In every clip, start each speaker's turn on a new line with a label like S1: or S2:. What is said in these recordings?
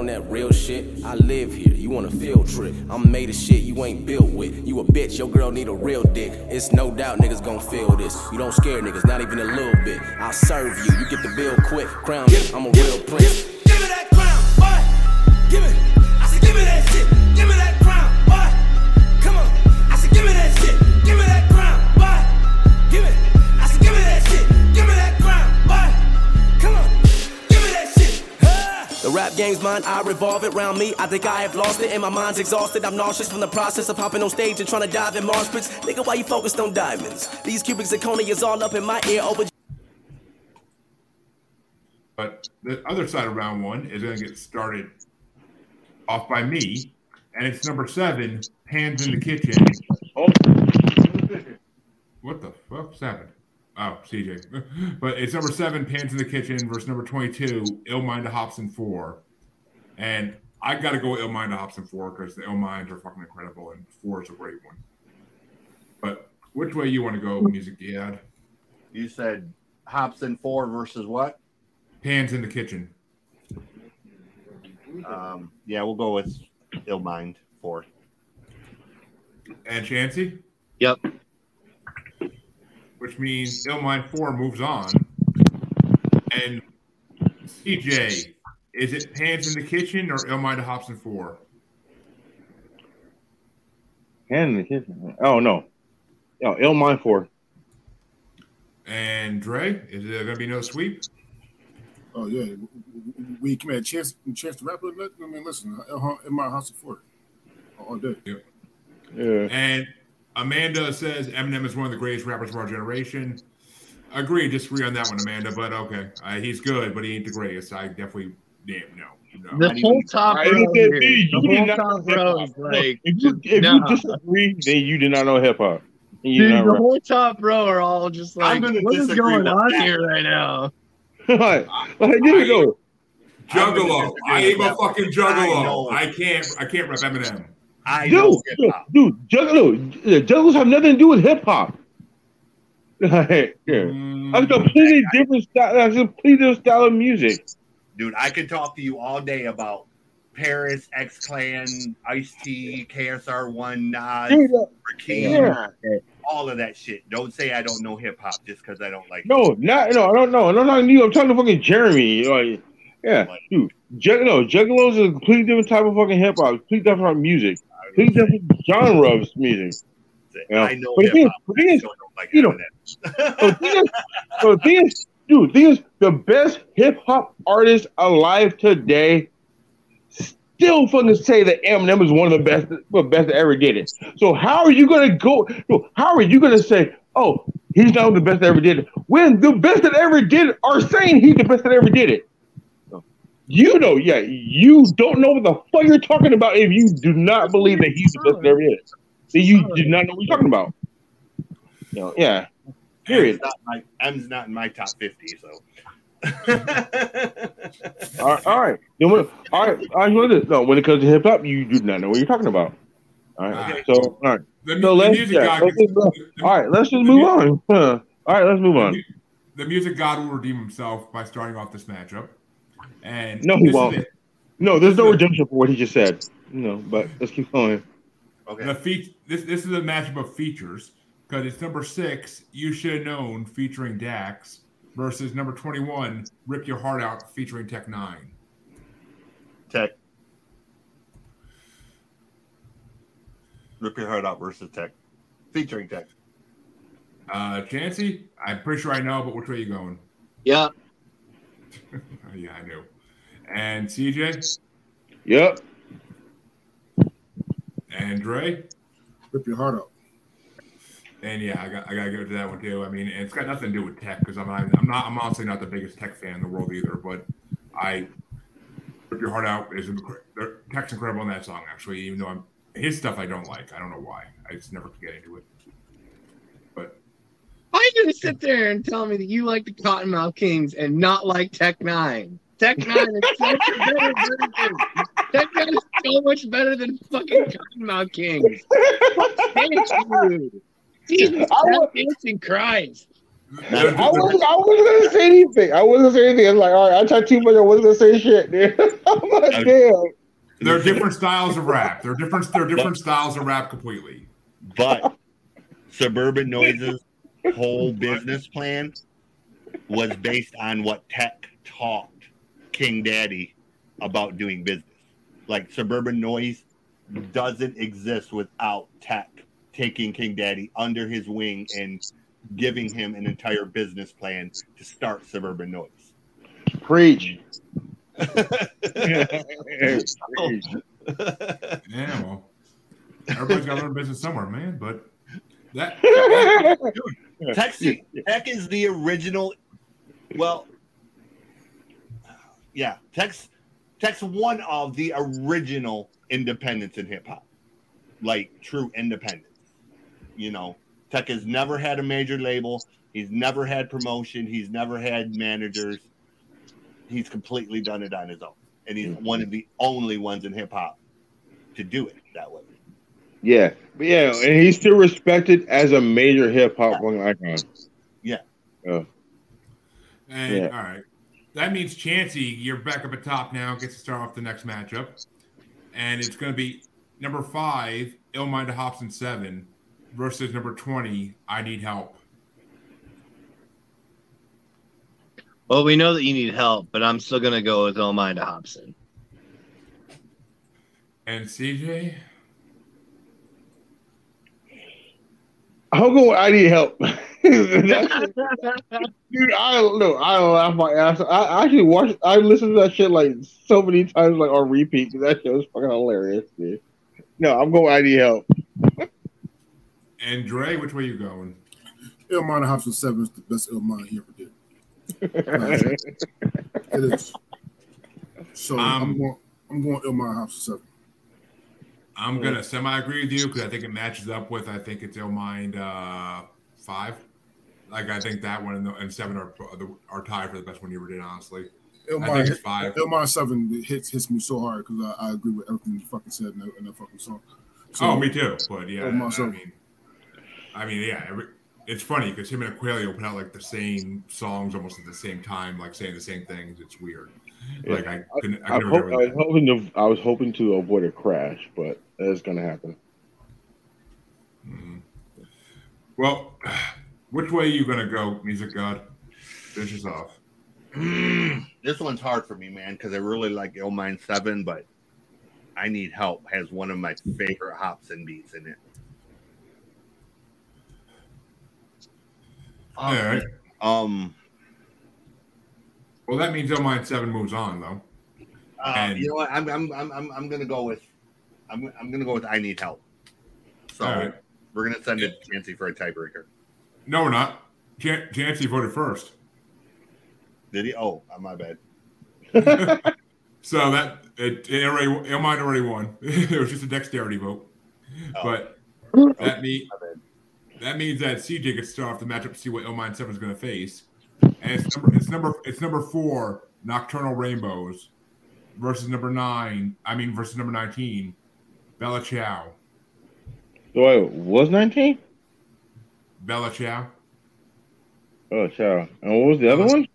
S1: on that real shit. I live here, you want a field trip. I'm made of shit you ain't built with. You a bitch, your girl need a real dick. It's no doubt niggas gon' feel this. You don't scare niggas, not even a little bit. I'll serve you, you get the bill quick. Crown I'm a real prince. Rap game's mine, I revolve it round me. I think I have lost it, and my mind's exhausted. I'm nauseous from the process of hopping on stage and trying to dive in Mars pits. Nigga, why you focused on diamonds? These cubic zirconia is all up in my ear over.
S2: But the other side of round one is going to get started off by me, and it's number seven, Hands in the Kitchen. Oh, what the fuck's happened? Oh, CJ. But it's number seven, Pans in the Kitchen, versus number 22, Ill Mind to Hopsin 4. And I got to go Illmind to Hopsin 4 because the Illminds are fucking incredible, and 4 is a great one. But which way you want to go, Music Dad?
S3: You said Hopsin four versus what?
S2: Pans in the Kitchen.
S3: Um, yeah, we'll go with Ill Mind four.
S2: And Chancy?
S4: Yep.
S2: Which means Illmind 4 moves on. And CJ, is it Pans in the Kitchen or Illmind to Hopsin 4?
S5: Hand in the kitchen. Oh no. Oh, L mine four.
S2: And Dre, is there going to be no sweep?
S6: Oh yeah, we can have a chance, chance to rap it. Let- I mean, listen, uh, in my house of Ford all day.
S5: Yeah.
S2: And Amanda says Eminem is one of the greatest rappers of our generation. Agree, disagree on that one, Amanda, but okay. Uh, he's good, but he ain't the greatest. I definitely, damn, no. no.
S4: The whole top row
S5: look at
S4: here,
S5: me,
S4: the whole top row is like,
S5: If you, if
S4: nah.
S5: you disagree, then you did not know hip hop.
S4: Dude, the
S5: rap.
S4: whole top row are all just like, what is going on
S3: that.
S4: here right now?
S5: like, like, dude, no.
S2: Juggalo. I am a fucking juggalo.
S3: know.
S2: I, can't. I can't rap Eminem.
S3: I know
S5: Dude,
S3: hip
S5: dude, Juggalo, Juggalos have nothing to do with hip hop. Like, yeah.
S2: Mm,
S5: That's a completely different style. That's a completely different style of music.
S3: Dude, I could talk to you all day about Paris, X Clan, Ice T, KRS-One, Nas, Rakim,
S5: yeah.
S3: all of that shit. Don't say I don't know hip hop just because I don't like.
S5: No, not no, I don't know. I'm not you. I'm talking to fucking Jeremy. Like, yeah, dude. Jug, no, Juggalos is a completely different type of fucking hip hop. Completely different music. Completely different genre of music. Yeah.
S3: I know
S5: But the thing is- the thing is,
S3: still don't like
S5: you know. So the thing is, dude, the thing is, the best hip hop artist alive today still fucking say that Eminem is one of the best, the best that ever did it. So how are you gonna go? How are you gonna say, oh, he's not the best that ever did it, when the best that ever did it are saying he's the best that ever did it? You know, yeah, you don't know what the fuck you're talking about if you do not believe that he's the best that ever did it. Then you do not know what you're talking about. You know, yeah. Period.
S3: M's not, my, M's not in my top fifty, so.
S5: All right, all right. Then when, all right, all right. When it, no, when it comes to hip hop, you do not know what you're talking about. All right.
S2: Okay.
S5: So, all right.
S2: The,
S5: So
S2: the
S5: let's,
S2: music
S5: yeah,
S2: god.
S5: let's just,
S2: the-
S5: all right. Let's just move
S2: mu-
S5: on. Huh. All right, let's move on.
S2: The music god will redeem himself by starting off this matchup. And
S5: No, he won't. No, there's no redemption for what he just said. No, but let's keep going.
S3: okay.
S2: The fe- this this is a matchup of features because it's number six, you should have known, featuring Dax, versus number twenty-one, Rip Your Heart Out, featuring Tech N9ne.
S3: Tech. Rip your heart out versus Tech, featuring Tech.
S2: Uh, Chancy, I'm pretty sure I know, but which way are you going?
S4: Yeah,
S2: yeah, I knew. And CJ
S5: Yep.
S2: and Dre.
S6: Rip your heart out.
S2: And yeah, I got I gotta go to that one too. I mean, it's got nothing to do with tech because I'm not, I'm not I'm honestly not the biggest tech fan in the world either. But I rip your heart out is tech's incredible in that song actually. Even though I'm his stuff I don't like. I don't know why. I just never could get into it. But
S4: Why are you gonna sit there and tell me that you like the Kottonmouth Kings and not like Tech N9ne? Tech N9ne is such a better version. Tech N9ne is so much better than fucking Kottonmouth Kings. Thank you. Jesus
S5: I wa-
S4: dancing Christ.
S2: They're-
S5: I wasn't, I wasn't gonna say anything. I wasn't gonna say anything. I'm like, all right, I talked too much. I wasn't gonna say shit, dude. I'm like, damn.
S2: They're different styles of rap. There are different. They're different styles of rap completely.
S7: But Suburban Noize's whole business plan was based on what Tech taught King Daddy about doing business. Like Suburban Noize doesn't exist without Tech taking King Daddy under his wing and giving him an entire business plan to start Suburban Noize.
S5: Preach. Preach.
S2: Yeah, well, everybody's got to learn business somewhere, man. But that
S7: Tech, Tech is the original. Well, yeah, Tech's Tech's one of the original independents in hip hop, like true independence. You know, Tech has never had a major label. He's never had promotion. He's never had managers. He's completely done it on his own, and he's mm-hmm. one of the only ones in hip hop to do it that way.
S5: Yeah, but yeah, and he's still respected as a major hip hop icon. Yeah.
S2: And
S5: Yeah.
S2: all right, that means Chancy, you're back up at top now. Gets to start off the next matchup, and it's going to be number five, Illmind Hopsin seven, versus number twenty, I Need Help.
S4: Well, we know that you need help, but I'm still gonna go with Elmina Hopsin.
S2: And CJ,
S5: I'll go. I need help. Dude, I don't know. I don't laugh my ass. I, I actually watched. I listened to that shit like so many times, like on repeat, because that shit was fucking hilarious, dude. No, I'm going. I need help.
S2: and Dre, which way you going?
S6: Illmind Hopsin Seven is the best Illmind he ever did. It is. So
S2: Um,
S6: I'm going. I'm going Illmind Hopsin Seven.
S2: I'm gonna semi agree with you because I think it matches up with I think it's Illmind uh, five. Like I think that one and, the, and seven are are tied for the best one you ever did. Honestly, I think
S6: Illmind,
S2: it's five.
S6: Illmind Seven hits hits me so hard because I, I agree with everything you fucking said in that, in that fucking song. So,
S2: oh, me too. But yeah,
S6: my
S2: I mean, I mean, yeah. Every, it's funny because him and Aquilio put out like the same songs almost at the same time, like saying the same things. It's weird. Like I couldn't. I
S5: I,
S2: could
S5: hope, I was hoping to. I was hoping to avoid a crash, but that's gonna happen. Mm-hmm.
S2: Well, which way are you gonna go, Music God? Finish us off.
S7: this one's hard for me, man, because I really like Illmind Seven, but I Need Help has one of my favorite hops and beats in it.
S2: All right.
S7: Um,
S2: Well, that means Illmind seven moves on though.
S7: uh,
S2: And-
S7: you know what? I'm I'm I'm I'm, I'm gonna go with I'm I'm gonna go with I Need Help. So
S2: All right.
S7: we're gonna send it to Nancy for a tiebreaker.
S2: No, we're not. Jan- Jancy voted first.
S7: Did he? Oh, my bad.
S2: So that it, it already Illmind already won. it was just a dexterity vote.
S7: Oh.
S2: But that mean
S7: My bad.
S2: That means that CJ to start off the matchup to see what Illmind Seven is going to face, and it's number it's number it's number four Nocturnal Rainbows versus number nine. I mean versus number nineteen, Bella Chow.
S5: So wait, was nineteen?
S2: Bella Chow,
S5: Oh, child. And what was the other one?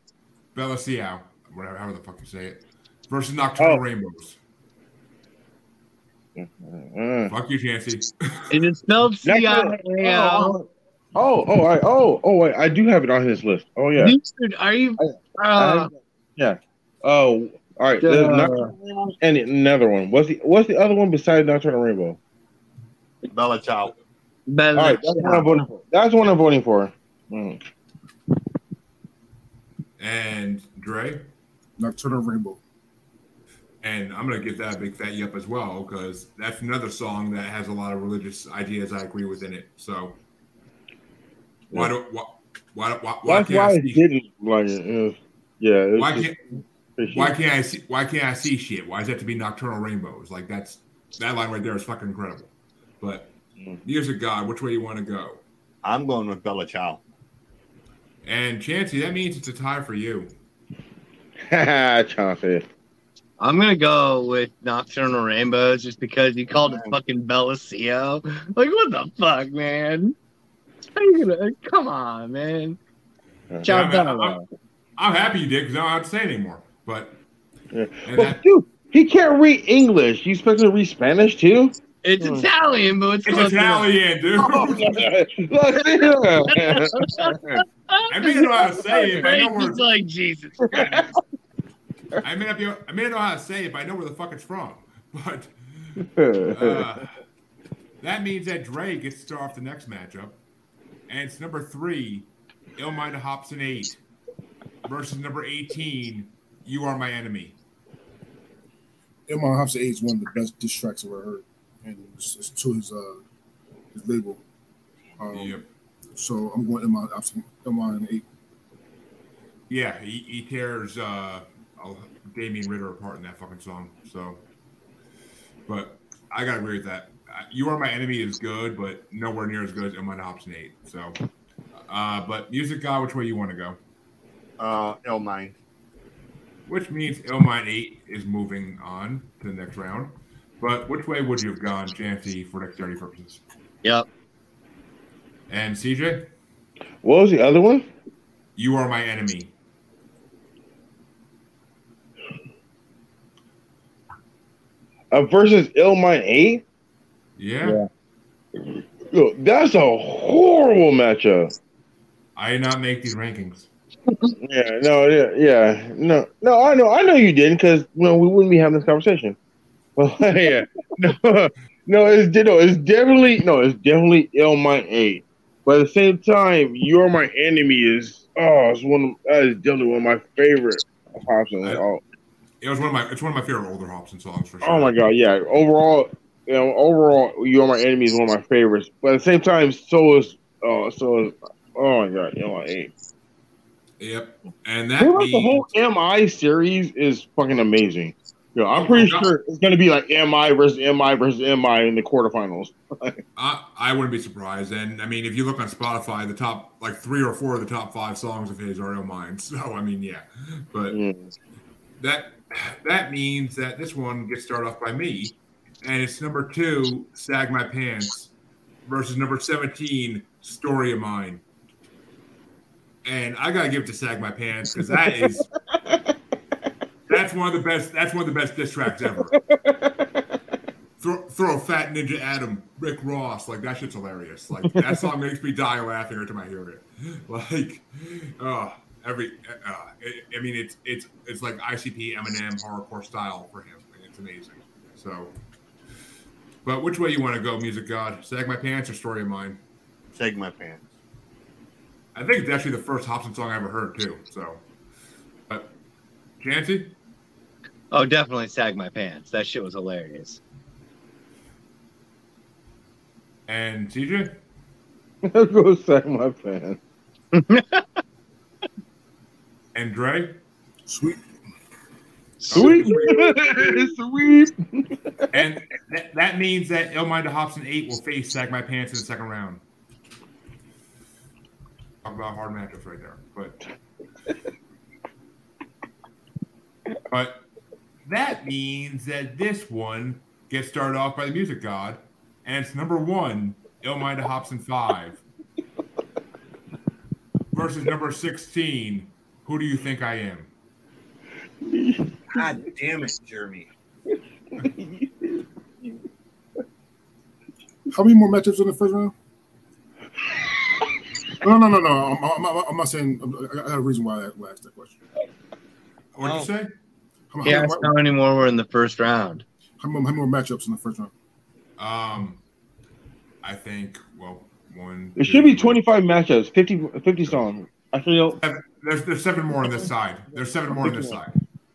S2: Bella Ciao, whatever however the fuck you say it, versus Nocturnal
S5: Oh.
S2: Rainbows.
S5: Uh,
S2: Fuck you, Chancy.
S4: It is spelled C I A L.
S5: oh, oh, I, Oh, oh, wait. I do have it on his list. Oh, yeah.
S4: Dude, are you? Uh,
S5: yeah. Oh, all right. There's
S4: Duh.
S5: And another one. What's the What's the other one besides Nocturnal Rainbow?
S7: Bella Ciao.
S4: Bella
S5: All right, that's one I'm voting for. That's what I'm voting for. Mm.
S2: and Dre.
S6: Nocturnal Rainbow.
S2: And I'm gonna give that a big fat yep as well because that's another song that has a lot of religious ideas I agree with in it. So why do why why why, why
S5: That's
S2: can't
S5: why
S2: I
S5: I
S2: see
S5: didn't like it. It was- yeah.
S2: why
S5: just-
S2: can't
S5: it's
S2: why can't I see why can't I see shit? Why does it have to be nocturnal rainbows? Like that's that line right there is fucking incredible. But
S5: Mm.
S2: years of God, which way you want to go?
S7: I'm going with Bella Ciao.
S2: And Chancy, that means it's a tie for you.
S5: Chauncey.
S4: I'm gonna go with Nocturnal Rainbows just because you called it fucking Bellicio. Like, what the fuck, man? How you gonna? Come on, man.
S2: Yeah, man,
S4: Bella.
S2: I'm happy you did because I don't have to say anymore. But
S5: Yeah.
S2: and
S5: But
S2: that,
S5: dude, he can't read English. You expect him to read Spanish too?
S4: It's
S5: Hmm.
S4: Italian, but it's,
S2: it's. Italian, dude.
S5: Look, yeah.
S2: I mean, not know how to say it, but I know
S4: It's like Jesus. Christ.
S2: I may not be, I may not know how to say it, but I know where the fuck it's from. But uh, that means that Dre gets to start off the next matchup, and it's number three, Ilmina Hopsin eight, versus number eighteen. You are my enemy.
S6: Imran Hopsin is one of the best diss tracks I've ever heard, and it's, it's to his uh his label. Um,
S2: Yep.
S6: So I'm going Imran Hopsin, Imran eight.
S2: Yeah, he, he tears uh, Damien Ritter apart in that fucking song. So, but I gotta agree with that. Uh, You are my enemy is good, but nowhere near as good as Ilmina Hopsin eight. So, uh, but music god, which way you want to go?
S7: Uh, L mine.
S2: Which means Illmine 8 is moving on to the next round. But which way would you have gone, Chancy, for dexterity purposes?
S4: Yep.
S2: And CJ,
S5: what was the other one?
S2: you are my enemy.
S5: Uh, versus Illmind 8?
S2: Yeah,
S5: Yo, that's a horrible matchup.
S2: I did not make these rankings.
S5: Yeah, no, yeah, yeah, no, no. I know, I know you didn't, because well, we wouldn't be having this conversation. Well, yeah, no, no, it's no, it's definitely no, it's definitely Illmind eight. But at the same time, you're my enemy is oh, it's one of, that is definitely one of my favorite Hopsin.
S2: I-
S5: Oh,
S2: It was one of my it's one of my favorite older Hopsin songs for sure.
S5: oh my god, yeah. Overall, you know, overall, you're my enemy is one of my favorites. But at the same time, so is oh, so is oh my god, you're my eight.
S2: Yep, and that means
S5: the whole MI series is fucking amazing. You know, I'm pretty
S2: Oh,
S5: sure it's gonna be like MI versus MI versus MI in the quarterfinals.
S2: I, I wouldn't be surprised. And I mean, if you look on Spotify, the top like three or four of the top five songs of his are Illmine. So I mean, yeah, but
S5: Mm.
S2: that that means that this one gets started off by me, and it's number two, "Sag My Pants," versus number seventeen, "Story of Mine." And I gotta give it to "Sag My Pants" because that is that's one of the best. That's one of the best diss tracks ever. throw, throw Fat Ninja Adam, Rick Ross, like that shit's hilarious. Like that song makes me die laughing every time I hear it. Like, uh, every, uh, I I mean, it's it's it's like ICP Eminem hardcore style for him. and It's amazing. So, but which way you want to go, Music God? Sag My Pants or Story of Mine?
S7: Sag my pants.
S2: I think it's actually the first Hopsin song I ever heard too. So, but Chancy,
S4: Oh, definitely sag my pants. That shit was hilarious.
S2: and CJ,
S5: I'll go sag my fan.
S2: and Dre.
S6: Sweet.
S5: Sweet, sweet.
S2: And that, that means that Elminder Hopsin 8 will face Sag My Pants in the second round. Talk about hard matchups right there. But but that means that this one gets started off by the music god, and it's number one, Elminder Hopsin 5 versus number 16, Who Do You Think I Am?
S3: God damn it, Jeremy.
S6: How many more matchups in the first round? No, no, no, no. I'm, I'm, I'm, I'm not saying. I got a reason why I, asked that question.
S2: What'd
S4: Oh.
S2: you say?
S6: How,
S4: Yeah,
S6: how,
S4: that's how many more were in the first round.
S6: how, how many more matchups in the first round?
S2: Um, I think, well, one.
S5: It should be 25 matchups, 50, 50 songs. Actually, no,
S2: Seven, there's there's seven more on this side. There's seven more on this side.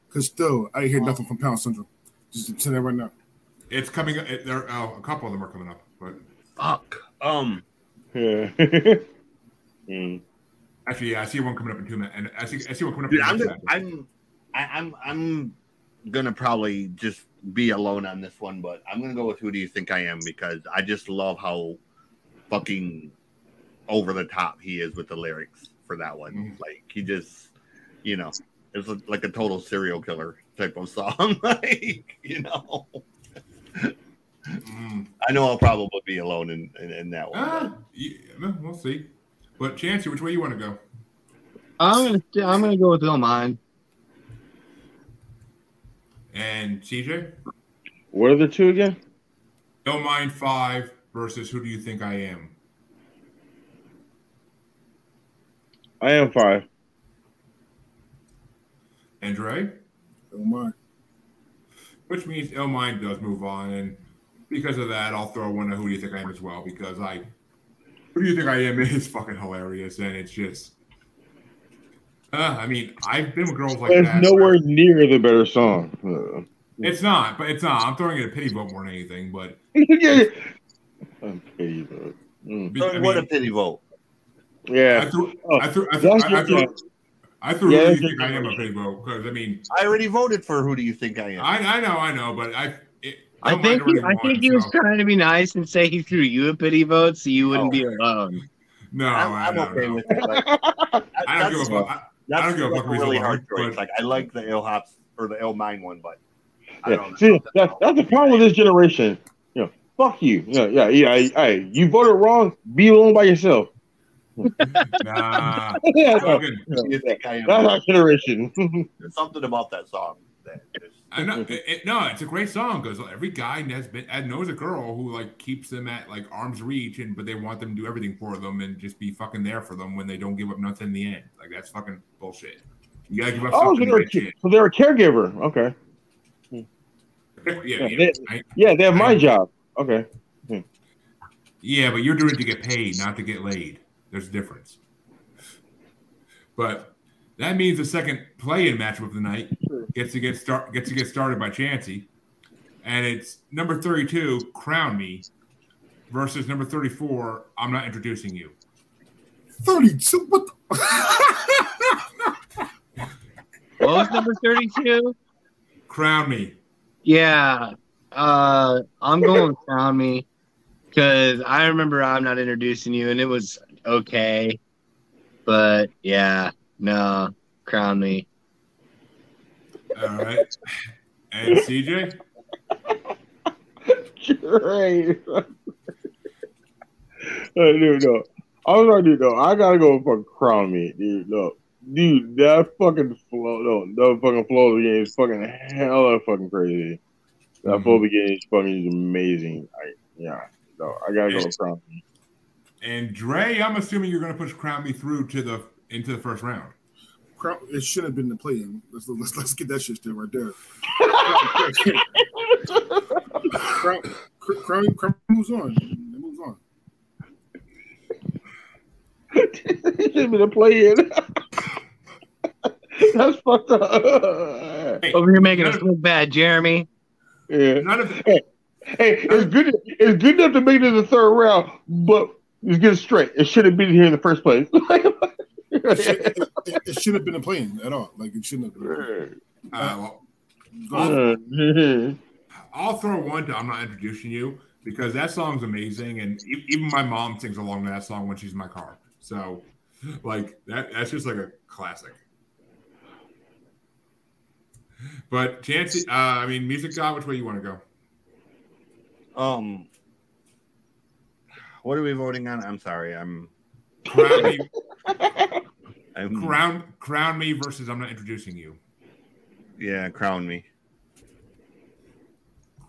S6: Because still, I hear nothing from Pound Syndrome. Just say that right now.
S2: It's coming. It, there, uh, a couple of them are coming up, but
S7: Fuck. Um.
S5: yeah. Mm.
S2: actually, yeah, I see one coming up in two minutes, and I see I see one coming up.
S7: Dude,
S2: in
S7: I'm,
S2: two
S7: I'm, I, I'm, I'm gonna probably just be alone on this one, but I'm gonna go with who do you think I am because I just love how fucking over the top he is with the lyrics for that one.
S2: Mhm.
S7: Like he just, you know, it's like a total serial killer type of song. like you know,
S2: Mm.
S7: I know I'll probably be alone in in, in that one.
S2: Ah, yeah, well, we'll see. But Chancy, which way you want to go?
S4: I'm gonna I'm gonna go with Illmind.
S2: And CJ,
S5: What are the two again?
S2: don't mind five versus who do you think I am?
S5: I am five.
S2: And Dre,
S6: Oh
S2: which means Illmind does move on, and because of that, I'll throw one of who do you think I am as well because I who do you think I am is fucking hilarious, and it's just. Uh, I mean, I've been with girls like
S5: it's
S2: that.
S5: nowhere near the better song. Uh,
S2: It's not, but it's not. I'm throwing it a pity vote more than anything. But
S5: yeah. I'm pity, but, mm.
S2: be- I
S7: what a pity vote.
S2: I
S5: Yeah.
S2: threw,
S5: Oh,
S2: I threw, I threw,
S5: that's
S2: I, I
S5: your-
S2: threw, I threw
S5: Yeah,
S2: who do you think I am a pity vote because I mean,
S7: I already voted for who do you think I am?
S2: I, I know, I know, but I. It,
S4: I think he,
S2: already
S4: I think
S2: won,
S4: he was
S2: so-
S4: trying to be nice and say he threw you a pity vote so you wouldn't
S7: Oh.
S4: be alone.
S2: No,
S7: I'm,
S2: I
S7: I'm
S2: don't
S7: okay
S2: know.
S7: with it. But that-
S2: I don't give a fuck. I,
S7: that's
S2: don't give a fuck
S7: a really hard choice. Like I like the ill hops or the ill mind one, but I
S5: Yeah.
S7: don't
S5: See,
S7: know.
S5: that, that's the problem with this generation. You know, fuck you. Yeah, yeah, yeah. I, I, you voted wrong. Be alone by yourself.
S2: Nah.
S5: yeah,
S2: Fucking-
S7: Who do you think I am?
S5: that's our generation.
S7: There's something about that song that just
S2: I know, it, it- no, it's a great song because every guy has been uh, knows a girl who like keeps them at like arm's reach, and but they want them to do everything for them and just be fucking there for them when they don't give up nothing in the end. Like that's fucking bullshit. You gotta give up
S5: oh, so
S2: something.
S5: they're, a,
S2: shit.
S5: so they're a caregiver. Okay.
S2: Yeah,
S5: Yeah,
S2: yeah,
S5: they-
S2: I-
S5: Yeah, they have my
S2: I-
S5: job. Okay.
S2: yeah, but you're doing it to get paid, not to get laid. There's a difference. But that means the second play-in matchup of the night gets to get start gets to get started by Chancy, and it's number 32, Crown Me, versus number 34, I'm not introducing you.
S6: 32. What the?
S4: What was number 32?
S2: Crown Me.
S4: Yeah. Uh I'm going Crown Me. Cause I remember I'm not introducing you and it was okay. But yeah, no, crown me.
S2: All right. And CJ?
S5: Great. Hey, dude, no. I was gonna do no. I gotta go fucking crown me, dude. No, dude, that fucking flow, no, that fucking flow of the game is fucking hella fucking crazy. That
S2: Mhm.
S5: flow of the game is fucking amazing. I, yeah, no, I gotta go crown me.
S2: And Dre, I'm assuming you're going to push Crown Me through to the into the first round.
S6: Crown, it should have been the play in. Let's, let's let's get that shit straight right there. Crown, Crown, Crown moves on. It moves on.
S5: it should be the play in. That's fucked up.
S2: Hey,
S4: Over here making us look bad, Jeremy.
S5: yeah.
S2: none of the,
S5: Hey, it's good. It's good enough to make it to the third round, but let's get it straight. It should have been here in the first place.
S6: It, should, shouldn't have been a plane at all. Like it shouldn't have been.
S2: uh, well,
S6: Go ahead.
S5: Mhm.
S2: I'll throw one to I'm not introducing you because that song's amazing, and e- even my mom sings along to that song when she's in my car. So, like that, that's just like a classic. But Chancy, uh, I mean, music god, which way you want to go?
S7: Um, what are we voting on? I'm sorry. I'm.
S2: Crown me,
S7: I'm
S2: crown, crown me versus I'm not introducing you.
S7: yeah, crown me.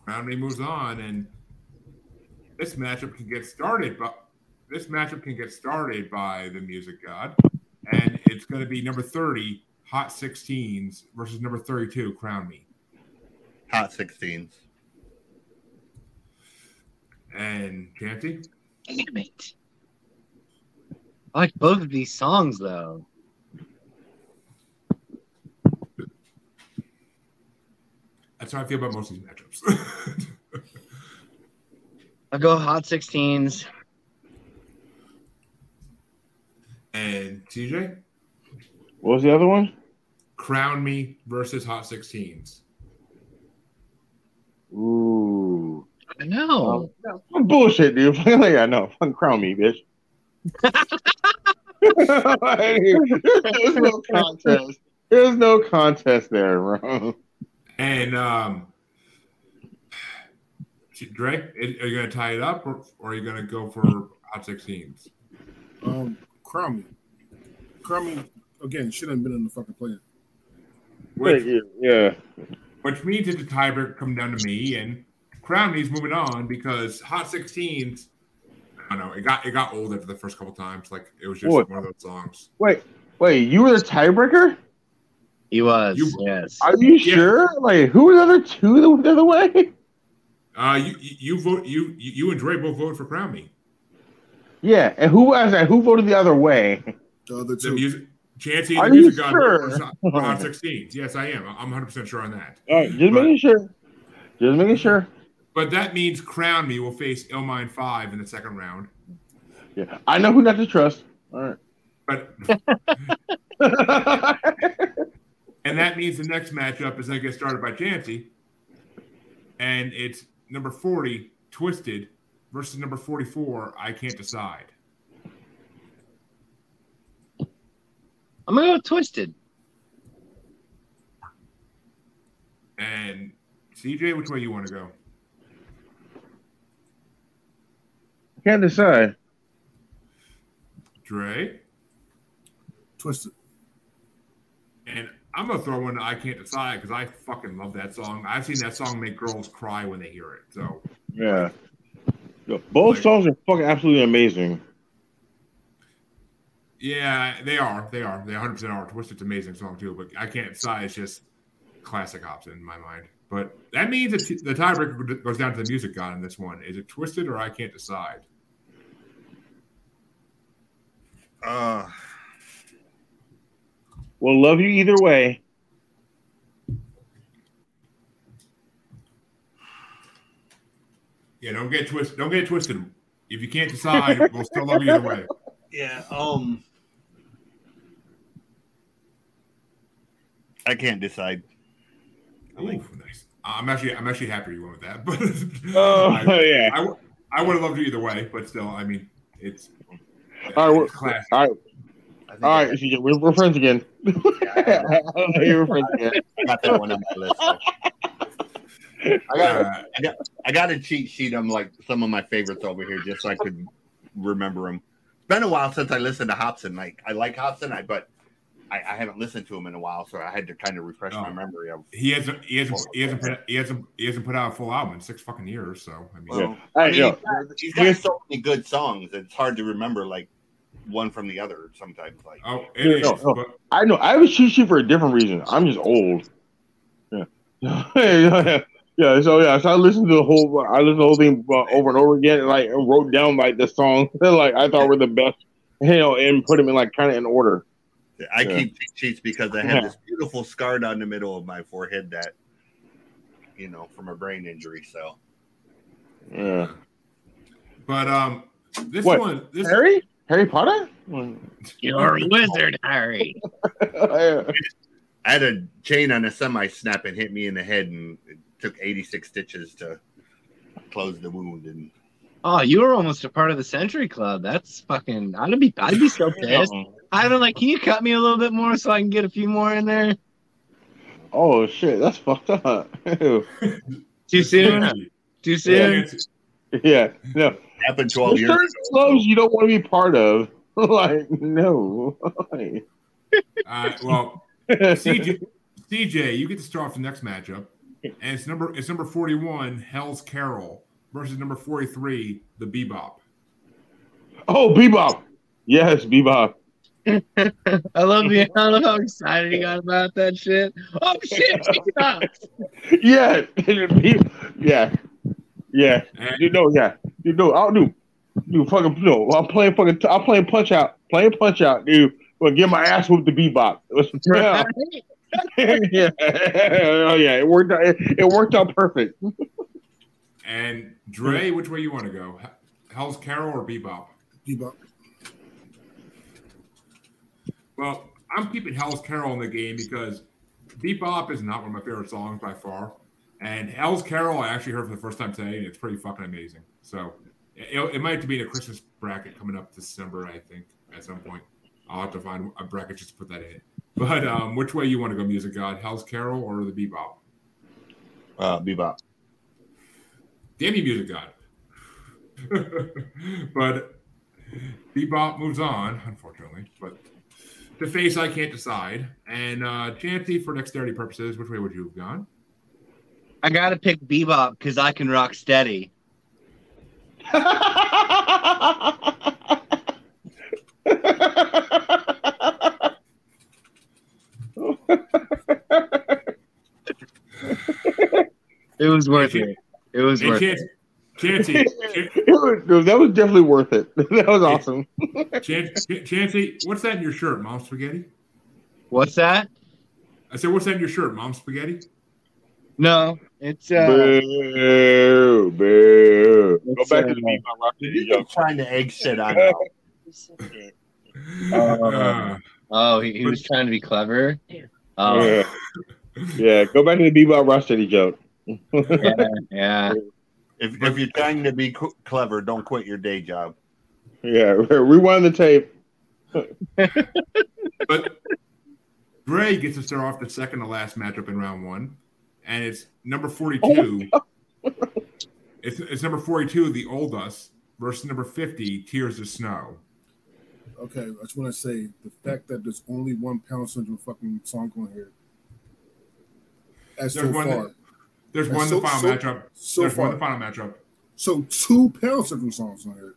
S2: Crown me moves on, and this matchup can get started, but this matchup can get started by the music god, and it's going to be number 30, Hot 16s versus number 32, Crown Me.
S7: Hot 16s.
S2: And Chanty,
S4: Damn it. I like both of these songs though.
S2: that's how I feel about most of these matchups.
S4: I'll go Hot 16s.
S2: and TJ,
S5: What was the other one?
S2: Crown Me versus Hot 16s.
S5: Ooh,
S4: I know.
S5: I'm bullshit, dude. like, I know. Fucking crown me, bitch. There's no contest. There's no contest there, bro.
S2: And um, Dre, are you going to tie it up or, or are you going to go for Hot 16s?
S6: Um, crown me. Crown me. again, shouldn't have been in the fucking plan.
S2: Which,
S5: yeah.
S2: which means it's a tiebreaker come down to me, and Crown me's moving on because Hot 16s. I don't know. It got it got old after the first couple times. Like it was just
S5: What?
S2: one of those songs.
S5: Wait, wait, you were the tiebreaker?
S4: He was.
S2: You-
S4: yes.
S5: Are you
S2: Yeah.
S5: sure? Like, who were the other two that went the other way?
S2: Uh, you you, you vote you you you and Dre both voted for Crown Me.
S5: Yeah, and who was that? Who voted the other way?
S6: The other
S2: The
S6: two.
S2: music, Chancy
S5: Are
S2: and the
S5: you
S2: music god
S5: sure?
S2: for Hot- 16s. Yes, I am. I'm 100 percent sure on that.
S5: All right, just
S2: But-
S5: making sure. Just making sure.
S2: But that means Crown Me will face Illmind Five in the second round.
S5: Yeah, I know who not to trust. All right, But
S2: and that means the next matchup is going to get started by Chancy, and it's number 40 Twisted versus number 44 I Can't Decide.
S4: I'm gonna go Twisted.
S2: And CJ, which way you want to go?
S5: Can't decide.
S2: Dre.
S6: Twisted.
S2: And I'm gonna throw in I Can't Decide because I fucking love that song. I've seen that song make girls cry when they hear it. So
S5: Yeah. Yo, Both songs are fucking absolutely amazing.
S2: yeah, they are. They are. They 100 percent are. Twisted's an amazing song too, but I Can't Decide is just classic Hopsin in my mind. But that means that the tiebreaker goes down to the music god in this one. Is it Twisted or I Can't Decide?
S7: Uh,
S5: We'll love you either way.
S2: Yeah, don't get twisted. Don't get twisted. If you can't decide, we'll still love you either way.
S3: Yeah. Um.
S7: I can't decide.
S2: Ooh, nice. I'm actually, I'm actually happy you went with that. But
S5: Oh
S2: I,
S5: yeah.
S2: I, w- I would have loved you either way. But still, I mean, it's,
S5: All right, we're-
S2: it's classic.
S5: All right,
S3: I think
S5: all right. CJ, We're, we're friends again. You're friends again.
S7: I got that one on my list. I got
S2: Uh,
S7: I got a cheat sheet. I'm like some of my favorites over here, just so I could remember them. It's been a while since I listened to Hopsin. Like I like Hopsin, I but I, I haven't listened to him in a while, so I had to kind of refresh my
S2: Oh.
S7: memory of.
S2: he hasn't, he hasn't, he hasn't, put, he hasn't, he hasn't put out a full album in six fucking years. So I mean,
S7: Well,
S5: Hey,
S7: I mean,
S5: yo,
S7: he's got, he's got so many good songs. It's hard to remember like one from the other sometimes. Like
S2: oh, it is.
S5: No, no.
S2: But
S5: I know. I have a cheat sheet for a different reason. I'm just old. Yeah. yeah. Yeah. So yeah. So I listened to the whole. I listened to the whole thing uh, over and over again, and like wrote down like the songs that like I thought were the best. You know, and put them in like kind of in order.
S7: I
S5: Yeah.
S7: keep cheat sheets because I have this beautiful scar down the middle of my forehead that you know from a brain injury. So
S5: Yeah.
S2: but um, this
S5: What?
S2: one, this
S5: Harry. Harry Potter.
S4: You're a wizard, Harry.
S7: I had a chain on a semi snap and hit me in the head, and it took 86 stitches to close the wound. And
S4: Oh, you were almost a part of the Century Club. That's fucking. I'd be. I'd be so pissed. I'd be like, can you cut me a little bit more so I can get a few more in there?
S5: Oh shit, that's fucked up.
S4: Too soon. Too soon.
S5: yeah. No.
S7: Happened 12
S5: There's
S7: years
S5: certain
S7: ago.
S5: clubs you don't want to be part of. like no.
S2: Uh, well, CJ, CJ, you get to start off the next matchup, and it's number it's number forty one, Hell's Carol versus number forty three, the Bebop.
S5: oh, Bebop. Yes, Bebop.
S4: I love the. I love how excited he got about that shit. Oh shit! he sucks.
S5: Yeah. yeah. Yeah.
S2: And,
S5: You know, yeah. You know, I'll do. You fucking no. I'm playing fucking. I'm playing punch out. Playing punch out, dude. Well, get my ass whooped the bebop. Yeah. yeah. Oh yeah. It worked out. It, it worked out perfect.
S2: and Dre, which way you want to go? Hell's Carol or Bebop?
S6: Bebop.
S2: Well, I'm keeping Hell's Carol in the game because Bebop is not one of my favorite songs by far. And Hell's Carol, I actually heard for the first time today, and it's pretty fucking amazing. So it, it might be in a Christmas bracket coming up December, I think, at some point. I'll have to find a bracket just to put that in. But um, which way you want to go, Music God? Hell's Carol or the Bebop?
S7: Uh, Bebop.
S2: Damn you, Music God. but Bebop moves on, unfortunately. But the face I can't decide. And uh Chancy, for dexterity purposes, which way would you have gone?
S4: I gotta pick Bebop because I can rock steady. It was worth it. It was worth it.
S2: Chancy,
S5: It was- that was definitely worth it. That was awesome.
S2: Chancy, Chancy, what's that in your shirt, Mom Spaghetti?
S4: What's that?
S2: I said, what's that in your shirt, Mom Spaghetti?
S4: No, it's uh,
S5: Boo, boo. Go back
S4: uh,
S5: to the beat by Rock
S7: You're trying to egg shit on now.
S2: Uh,
S4: oh, he, he was trying to be clever. Oh,
S5: Yeah. yeah, go back to the Bebop Rock City joke.
S4: yeah, yeah.
S7: If, if you're trying to be co- clever, don't quit your day job.
S5: Yeah, rewind the tape.
S2: but Gray gets to start off the second to last matchup in round one, and it's number 42. it's, it's number 42, the old us, versus number 50, Tears of Snow.
S6: Okay, I just want to say the fact that there's only one Pound Syndrome fucking song on here. As so
S2: one
S6: far,
S2: that- There's
S6: That's
S2: one
S6: so-
S2: the final
S6: so-
S2: matchup.
S6: so
S2: There's one the final matchup.
S6: so two Pound Syndrome songs on here.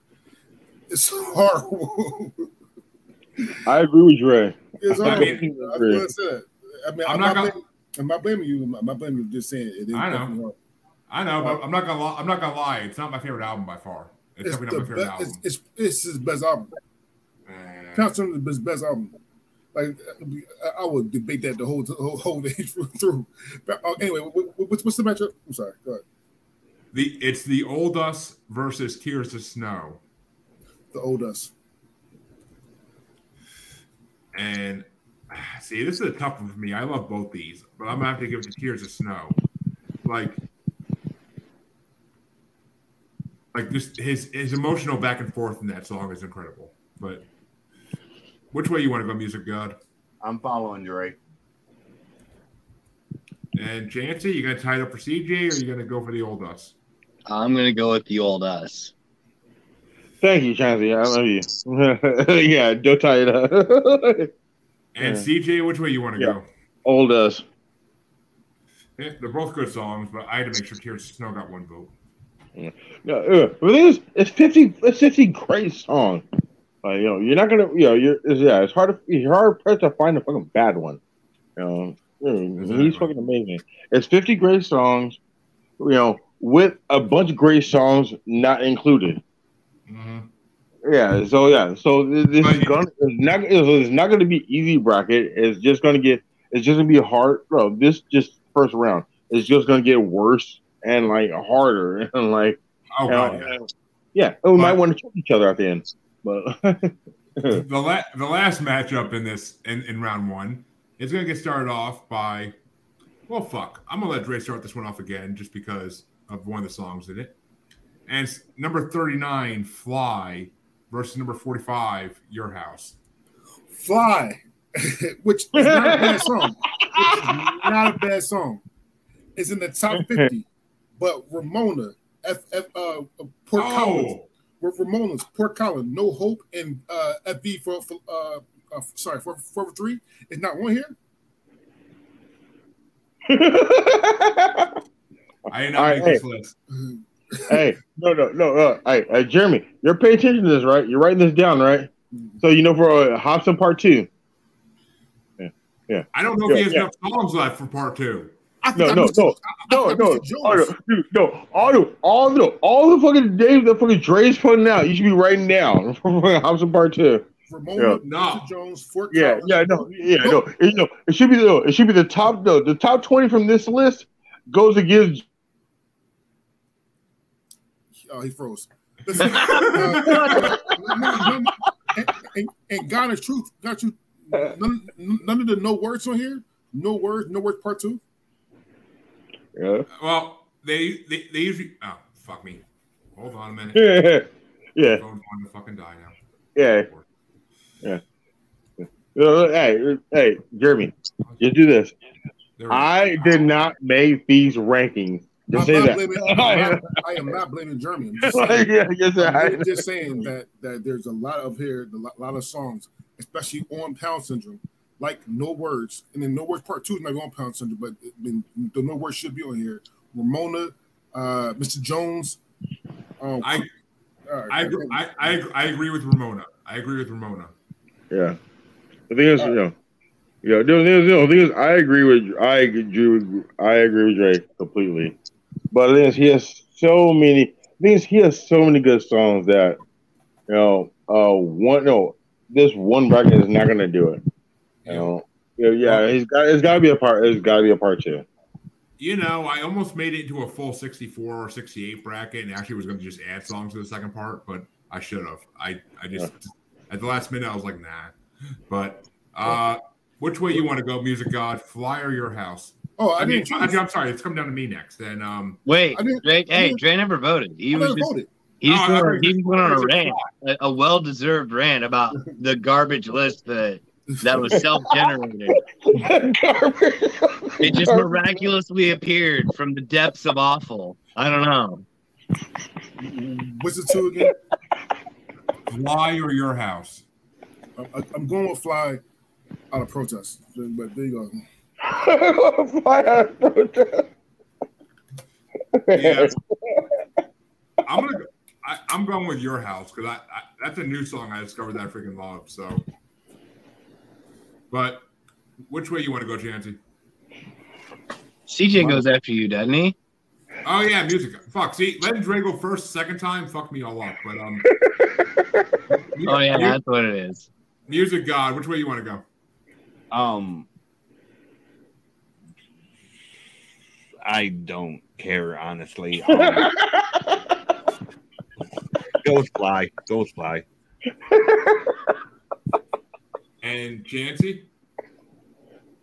S6: It's horrible.
S5: I agree with Dre.
S6: it's
S2: I mean,
S6: I, was gonna say that. I mean,
S2: I'm
S6: I'm,
S2: not
S6: not,
S2: gonna-
S6: blaming, I'm not blaming you. I'm not blaming you. Just saying it is
S2: I know. I know, but I'm not gonna lie. I'm not gonna lie. It's not my favorite album by far. It's,
S6: It's,
S2: definitely not my favorite album.
S6: it's, it's, it's his best album. Syndrome is his best album. Like I- would debate that the whole whole, whole day through. But, uh, anyway, what- what- what's, what's the matchup? I'm sorry. Go ahead.
S2: the it's the old us versus Tears of Snow,
S6: The old us.
S2: and see, this is a tough one for me. I love both these, but I'm gonna have to give it to Tears of Snow. Like, like just his his emotional back and forth in that song is incredible. But which way you want to go, Music God?
S7: I'm following Dre.
S2: And Jancy, you gonna tie it up for CJ, or you gonna go for the old us?
S4: I'm gonna go with the old us.
S5: Thank you, Chancy. I love you. yeah, don't tie it up.
S2: And
S5: Yeah.
S2: CJ, which way you want to
S5: Yeah.
S2: go?
S5: Old us.
S2: Yeah, they're both good songs, but I had to make sure Tears of Snow got one vote.
S5: No, uh, the thing is, it's fifty. It's fifty great songs. Like, you know, you're not gonna. You know, you're. It's, yeah, it's hard to. It's hard pressed to find a fucking bad one. You know,
S2: Exactly.
S5: he's fucking amazing. It's fifty great songs. You know, with a bunch of great songs not included.
S2: Mhm.
S5: Yeah. So yeah. So this, is
S2: But-
S5: gonna. It's not. It's not gonna be easy bracket. It's just gonna get. It's just gonna be hard. Bro, this just first round. It's just gonna get worse and like harder and like.
S2: Oh,
S5: and,
S2: God, yeah.
S5: uh, yeah, and we might want to choke each other at the end. But
S2: the la- the last matchup in this in, in round one is going to get started off by well fuck i'm going to let Dre start this one off again just because of one of the songs in it and number 39 fly versus number 45 your house
S6: Fly, which is not a bad song. Which is not a bad song. It's in the top 50. But Ramona, F, F, uh, Port Collins,
S2: oh
S6: with Ramona's Port Collins, No Hope, and uh, FV for, for uh, uh, sorry, for, for three is not one here.
S2: i did not
S5: All right,
S2: make this list
S5: hey, no, no, no. Uh, hey, hey, Jeremy, you're paying attention to this, right? You're writing this down, right? So you know for uh, Hopsin Part Two. Yeah, yeah.
S2: i don't know if he has
S5: yeah.
S2: enough songs left for part two
S6: I
S5: No,
S6: think I
S5: no, no,
S6: it. I- I
S5: no, no,
S6: I missed it, Jones.
S5: no, dude, no, all the, all the, all the fucking names that fucking Dre's putting out, you should be writing down for fucking Hopsin Part Two.
S6: Ramona,
S5: Yeah.
S2: No.
S6: Mr. Jones, Fort
S5: Yeah,
S6: Collins.
S5: yeah, no, yeah, no, it, no. It should be the, it should be the top, no, the top twenty from this list goes against.
S6: Oh, he froze. Listen, uh, and, and, and God is truth. Got you. None, none of the no words on here. No words. No words. Part two.
S5: Yeah.
S2: well they they, they usually oh fuck me hold on a minute
S5: Yeah, yeah,
S2: phone's going to fucking die now
S5: yeah. Uh, hey, hey, Jeremy, you do this.
S2: There go.
S5: I did not make these rankings. Just
S6: I'm
S5: say
S6: not
S5: that.
S6: blaming, I'm not, I am not blaming Jeremy. I'm just saying,
S5: yeah, yes,
S6: I'm
S5: I,
S6: just saying that that there's a lot of here, a lot- lot of songs, especially on Pound Syndrome, like No Words, and then No Words Part Two is not on Pound Syndrome, but I mean, the No Words should be on here. Ramona, uh, Mr. Jones. Um,
S2: I
S6: all right,
S2: I, agree- I, I, I agree with Ramona. I agree with Ramona.
S5: yeah. The thing is, you know, yeah. The thing is, the thing is, I agree with I agree with I agree with Dre completely. But the thing is, he has so many. The thing is, he has so many good songs that you know. Uh, one no, this one record is not gonna do it. You know, yeah, yeah. He's got. It's got to be a part. It's got to be a part two.
S2: You know, I almost made it into a full 64 or 68 bracket, and actually was going to just add songs to the second part, but I should have. I, I just at the last minute I was like, nah. But uh, which way you want to go, Music God? Fly or your house?
S6: Oh, I,
S2: I mean,
S6: didn't.
S2: I, am sorry, it's coming down to me next. And um,
S4: Wait,
S6: I didn't-
S4: Dre,
S6: I
S4: hey,
S6: didn't-
S4: Dre never voted. He
S6: I
S4: was just
S6: voted.
S4: he just
S2: Oh,
S4: went,
S2: heard-
S4: he went on a rant, a, a well-deserved rant about the garbage list that that was self-generated. It just miraculously appeared from the depths of awful. I don't know.
S6: What's it two again?
S2: Fly or your house?
S6: I, I, I'm going with Fly out of protest, but there you go. Fire protest.
S2: Yeah. I'm gonna. Go, I, I'm going with your house because I, I that's a new song I discovered that I freaking love. So, but which way you want to go, Chancy?
S4: CJ goes after you, doesn't he?
S2: Oh yeah, music. Fuck. See, letting Dre go first, second time, fuck me all up. But um.
S4: Oh yeah,
S2: mu-
S4: that's what it is.
S2: music God. Which way you want to go?
S7: Um, I don't care honestly. Um, go fly. Go fly.
S2: And Chancy.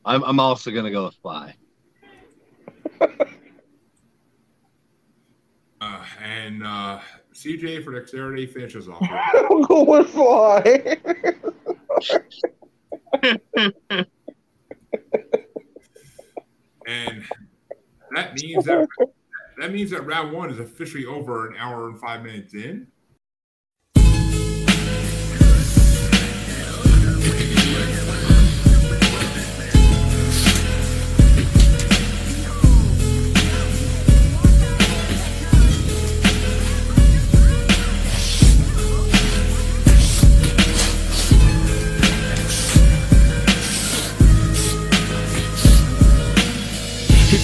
S4: I'm I'm also gonna go with Fly.
S2: Uh, and uh, CJ for dexterity finishes off.
S5: I'm going fly.
S2: And that means that that means that round one is officially over an hour and five minutes in.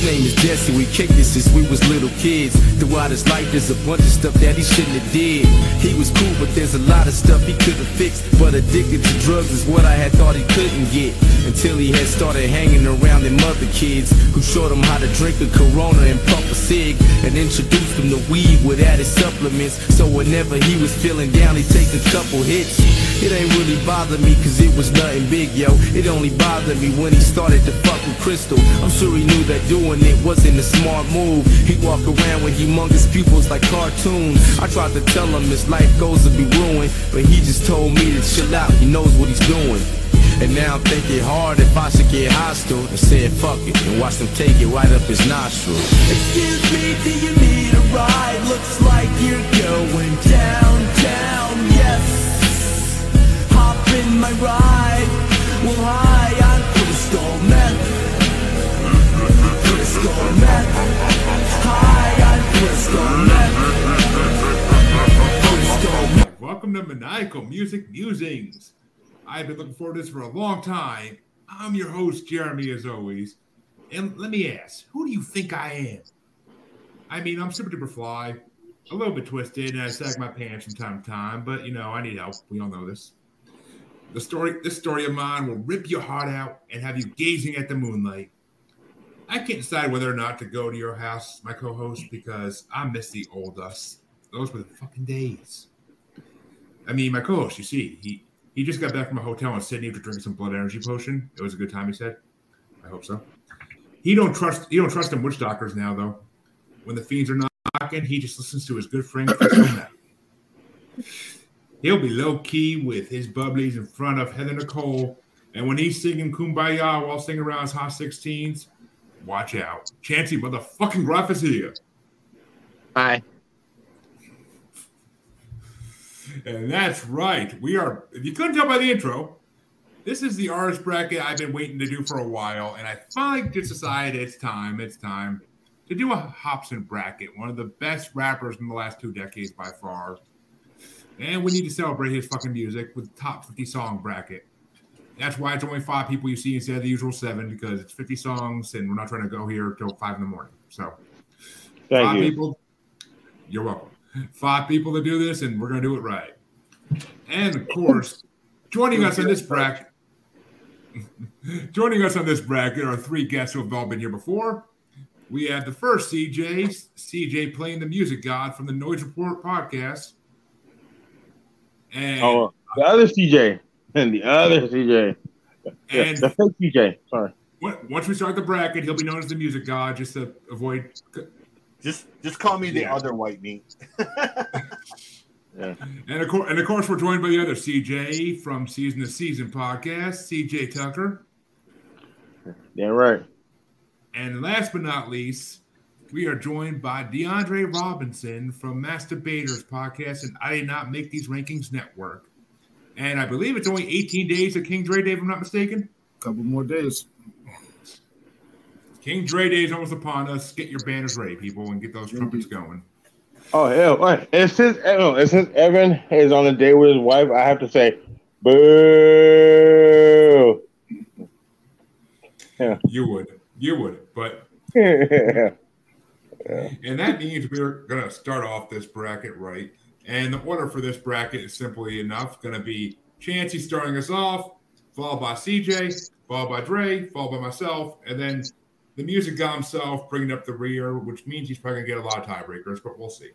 S1: Name is Jesse, we kicked it since we was little kids. Throughout his life, there's a bunch of stuff that he shouldn't have did. He was cool, but there's a lot of stuff he could have fixed. But addicted to drugs is what I had thought he couldn't get. Until he had started hanging around them other kids who showed him how to drink a Corona and puff a cig. And introduced him to weed with added supplements. So whenever he was feeling down, he'd take a couple hits. It ain't really bother me cause it was nothing big, yo. It only bothered me when he started to fuck with Crystal. I'm sure he knew that doing it wasn't a smart move. He walk around with humongous pupils like cartoons. I tried to tell him his life goes to be ruined, but he just told me to chill out. He knows what he's doing. And now I'm thinking hard if I should get hostile and said fuck it and watch them take it right up his nostril. Excuse me, do you need a ride? Looks like you're going downtown, my ride. Well, hi, I'm Crystal. Crystal. Hi, I'm Crystal.
S2: Welcome to Maniacal Music Musings. I've been looking forward to this for a long time. I'm your host, Jeremy, as always. And let me ask, who do you think I am? I mean, I'm super duper fly, a little bit twisted, and I sag my pants from time to time, but you know, I need help. We all know this. The story, this story of mine will rip your heart out and have you gazing at the moonlight. I can't decide whether or not to go to your house, my co-host, because I miss the old us. Those were the fucking days. I mean, my co-host, you see, he he just got back from a hotel in Sydney to drink some blood energy potion. It was a good time, he said. I hope so. He don't trust he don't trust them witch doctors now though. When the fiends are knocking, he just listens to his good friend. He'll be low key with his bubblies in front of Heather Nicole, and when he's singing Kumbaya while singing around his hot 16s, watch out. Chancy motherfucking Gruff is here.
S4: Hi.
S2: And that's right. We are, if you couldn't tell by the intro, this is the artist bracket I've been waiting to do for a while. And I finally just decided it's time, it's time to do a Hopsin bracket, one of the best rappers in the last two decades by far. And we need to celebrate his fucking music with the top 50 song bracket. That's why it's only five people you see instead of the usual seven because it's 50 songs and we're not trying to go here till five in the morning. So,
S5: Thank
S2: five
S5: you.
S2: people. You're welcome. Five people to do this, and we're going to do it right. And of course, joining us on this bracket, joining us on this bracket are three guests who have all been here before. We have the first CJ, CJ Plain the music god from the Noize Report podcast. And,
S5: Oh, the other CJ and the other CJ. Yeah,
S2: and
S5: the fake CJ. Sorry.
S2: once we start the bracket, he'll be known as the music god just to avoid.
S7: Just just call me the
S2: Yeah.
S7: other white meat. yeah.
S2: And of, course, and of course, we're joined by the other CJ from Season to Season podcast, CJ Tucker.
S5: Yeah, right.
S2: And last but not least, we are joined by Diandre Robinson from Mass Debaters podcast and I Did Not Make These Rankings Network. And I believe it's only 18 days of King Dre Day, if I'm not mistaken.
S6: A couple more days.
S2: King Dre Day is almost upon us. Get your banners ready, people, and get those trumpets going.
S5: Oh hell! Wait, And since oh, and since Evan is on a date with his wife, I have to say, boo. Yeah.
S2: You would. You would. But
S5: yeah.
S2: And that means we're going to start off this bracket right. And the order for this bracket is simply enough going to be Chancy starting us off, followed by CJ, followed by Dre, followed by myself, and then the music guy himself bringing up the rear, which means he's probably going to get a lot of tiebreakers, but we'll see.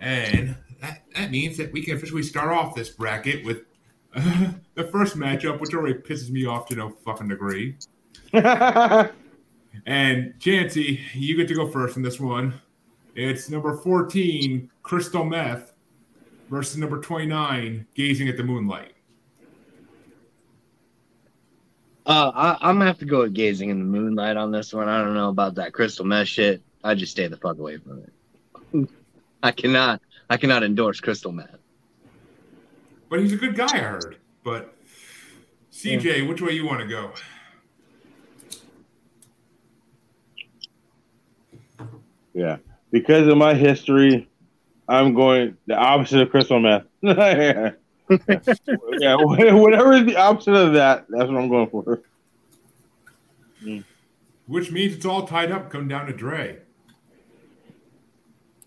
S2: And that, that means that we can officially start off this bracket with uh, the first matchup, which already pisses me off to no fucking degree. And Chancy, you get to go first in this one. It's number 14, Crystal Meth, versus number 29, Gazing at the Moonlight.
S4: Uh, I, I'm gonna have to go with gazing in the moonlight on this one. I don't know about that crystal meth shit. I just stay the fuck away from it. I cannot. I cannot endorse crystal meth.
S2: But he's a good guy, I heard. But CJ, which way you want to go?
S5: Yeah. Because of my history, I'm going the opposite of crystal meth. yeah. yeah. Whatever is the opposite of that, that's what I'm going for. Mm.
S2: Which means it's all tied up, come down to Dre.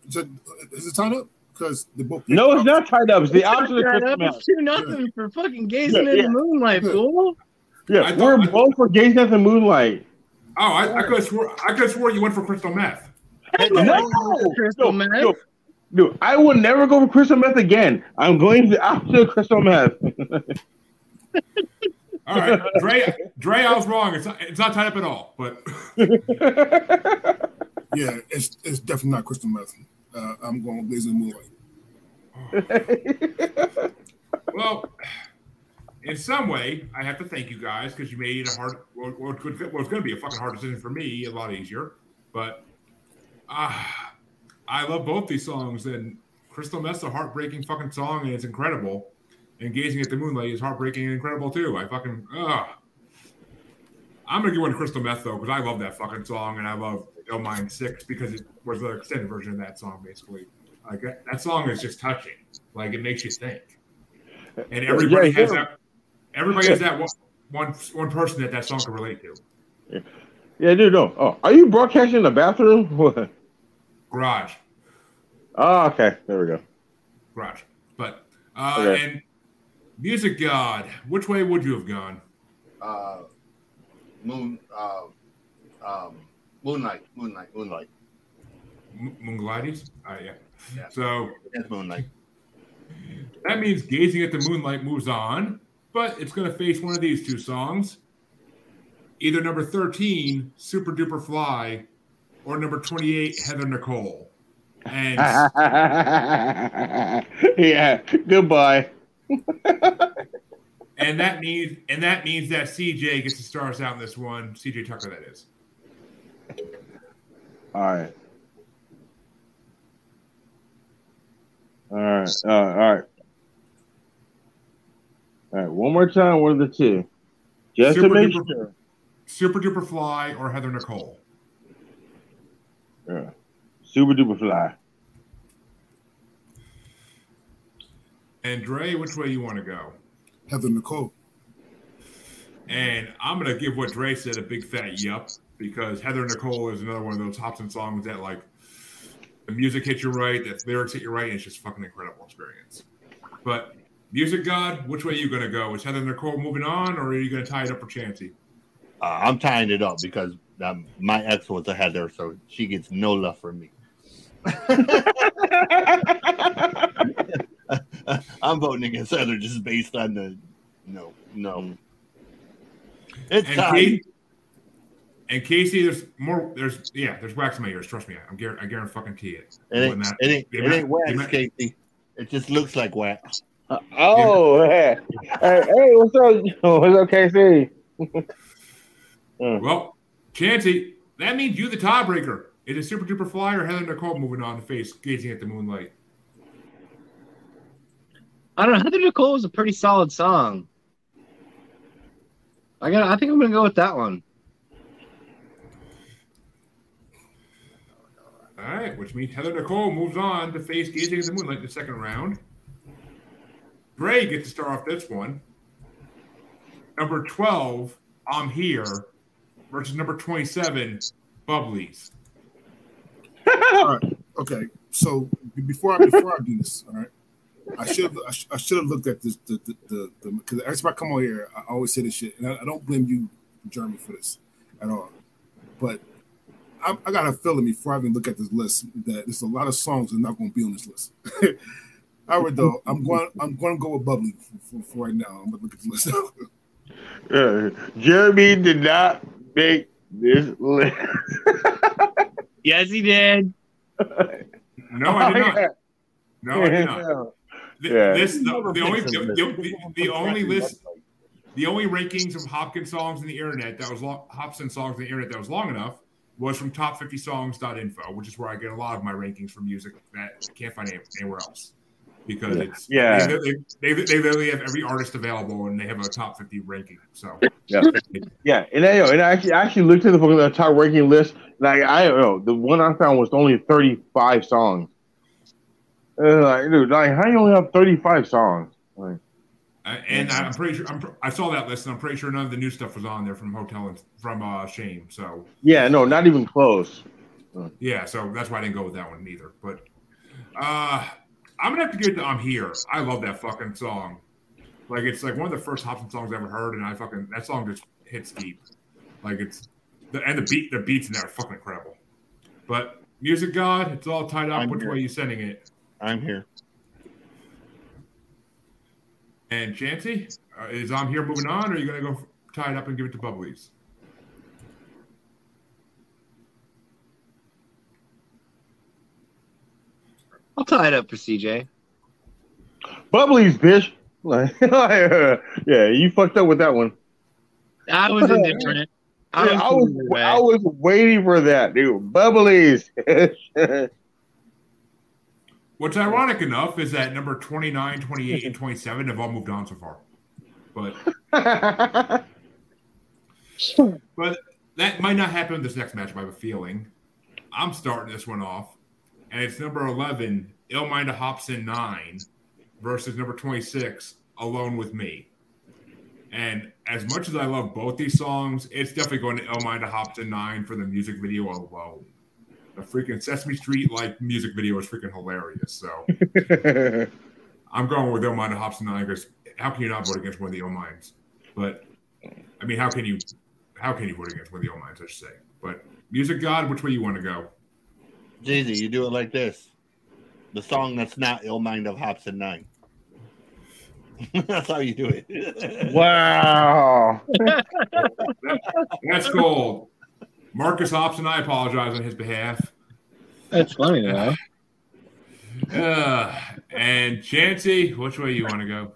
S6: Is it, is it tied up? Because they both.
S5: No, it's not tied up. It's the opposite of
S4: Right
S5: crystal
S4: up,
S5: meth.
S4: it's two nothing for fucking gazing
S5: Yeah,
S4: in the moonlight, fool.
S5: Yeah,
S2: I
S5: we're
S2: I-
S5: both for gazing at the moonlight.
S2: Oh, I, I could have swore I could have swore you went for crystal meth.
S5: No,
S4: Crystal
S5: no,
S4: meth.
S5: no. Dude, I will never go for crystal meth again. I'm going to the opposite of crystal meth.
S2: All right, Dre. Dre, I was wrong. It's not, it's not tied up at all. But
S6: Yeah, it's it's definitely not crystal meth. Uh, I'm going blazing moonlight.
S2: well, in some way, I have to thank you guys because you made it a hard. Well, well, it could- well, it's going to be a fucking hard decision for me. A lot easier, but uh, I love both these songs. And Crystal Meth's a heartbreaking fucking song, and it's incredible. And Gazing at the Moonlight is heartbreaking and incredible too. I fucking ugh. I'm gonna go into Crystal Meth though because I love that fucking song, and I love Ill Mind Six because it was the extended version of that song, basically. Like that, that song is just touching. Like it makes you think. And everybody
S5: Yeah,
S2: has that. Everybody has that one, one one person that that song can relate to.
S5: Yeah, dude, no. Oh, are you broadcasting in the bathroom? What?
S2: Garage,
S5: Oh, okay. There we go.
S2: garage. But uh,
S5: Okay.
S2: and music god, which way would you have gone?
S7: Uh, moon, uh, um, moonlight, moonlight, moonlight.
S2: M- Moonglighties? Uh, yeah.
S7: Yeah.
S2: So
S7: It's moonlight.
S2: that means gazing at the moonlight moves on, but it's going to face one of these two songs. Either number 13, Super Duper Fly, or number 28, Heather Nicole. And
S5: yeah. Goodbye.
S2: and that means and that means that CJ gets to start us out in this one. CJ Tucker, that is.
S5: All right. All right. Uh, all right. All right. One more time. One of the two. Just
S2: Super
S5: to make sure.
S2: Super Duper Fly or Heather Nicole?
S5: Yeah. Super duper fly.
S2: And Dre, which way you want to go?
S6: Heather Nicole.
S2: And I'm gonna give what Dre said a big fat yup because Heather Nicole is another one of those Hopsin songs that like the music hits you right, the lyrics hit you right, and it's just fucking incredible experience. But Music God, which way are you gonna go? Is Heather Nicole moving on, or are you gonna tie it up for Chancy?
S7: Uh, I'm tying it up because um, my ex was a Heather, so she gets no love from me. I'm voting against Heather just based on the no, no. It's
S2: And,
S7: time.
S2: Kate, and Casey, there's more. There's yeah, there's wax in my ears. Trust me, I'm guar- I guarantee fucking it.
S7: It ain't,
S2: More than that.
S7: it ain't, it ain't wax,
S2: the amount-
S7: Casey. It just looks like wax.
S5: Oh, hey, hey, hey, what's up? What's up, KC?
S2: Well, Chancy, that means you the tiebreaker. Is it Super Duper Fly or Heather Nicole moving on to face gazing at the moonlight?
S4: I don't know. Heather Nicole was a pretty solid song. I got. I think I'm gonna go with that one.
S2: All right, which means Heather Nicole moves on to face Gazing at the Moonlight in the second round. Bray gets to start off this one. Number 12, I'm Here, versus number 27, Bubblies.
S6: All right. Okay. So before I before I do this, all right, I should I, sh- I should have looked at this the the the because every time I come on here, I always say this shit, and I, I don't blame you, Jeremy, for this at all. But I, I got a feeling before I even look at this list that there's a lot of songs that are not going to be on this list. However, though, I'm going I'm going to go with Bubbly for, for, for right now. I'm going to look at the list.
S5: Uh, Jeremy did not make this list.
S4: Yes, he did.
S2: No, I did not. No, I did not. Th-
S5: Yeah.
S2: This the, the only the, the, the only list the only rankings of Hopsin songs in the internet that was long, Hopsin songs on the internet that was long enough was from top50songs.info, which is where I get a lot of my rankings for music that I can't find anywhere else. Because it's
S5: Yeah.
S2: they, they, they, they literally have every artist available and they have a top 50 ranking. So
S5: Yeah, yeah, and I, and I actually I actually looked at the fucking uh, top ranking list. Like I don't know, the one I found was only thirty five songs. Uh, like, dude, like how you only have thirty five songs? Like,
S2: Uh, and I'm pretty sure I'm, pr- I saw that list, and I'm pretty sure none of the new stuff was on there from Hotel and from uh, Shame. So
S5: yeah, no, not even close.
S2: yeah, so that's why I didn't go with that one either. But uh, I'm gonna have to give it to "I'm Here." I love that fucking song. Like it's like one of the first Hopsin songs I ever heard, and I fucking that song just hits deep. Like it's the and the beat the beats in there are fucking incredible. But Music God, it's all tied up.
S7: I'm
S2: Which
S7: here.
S2: way are you sending it?
S7: I'm here.
S2: And Chancy, uh, is I'm Here moving on, or are you gonna go tie it up and give it to Bubblies?
S4: I'll tie it up for CJ.
S5: Bubblies, bitch. Like, yeah, you fucked up with that one.
S4: I was indifferent. I
S5: Yeah,
S4: was,
S5: I was. I was waiting for that, dude. Bubblies.
S2: What's ironic enough is that number 29, 28, and 27 have all moved on so far. But but that might not happen in this next matchup, I have a feeling. I'm starting this one off, and it's number 11, Illmind Hopsin 9 versus number 26, Alone with Me. And as much as I love both these songs, it's definitely going to Illmind Hopsin 9 for the music video alone. The freaking Sesame Street like music video is freaking hilarious. So I'm going with Illmind Hopsin 9 because how can you not vote against one of the Illminds? But I mean, how can you how can you vote against one of the Illminds, I should say? But Music God, which way you want to go?
S7: Jeezy, you do it like this. The song that's not Ill Mind of Hopsin 9. that's how you do it.
S5: wow.
S2: That's gold. Marcus Hopson, I apologize on his behalf.
S4: That's funny though.
S2: Uh, and Chancy, which way you want to go?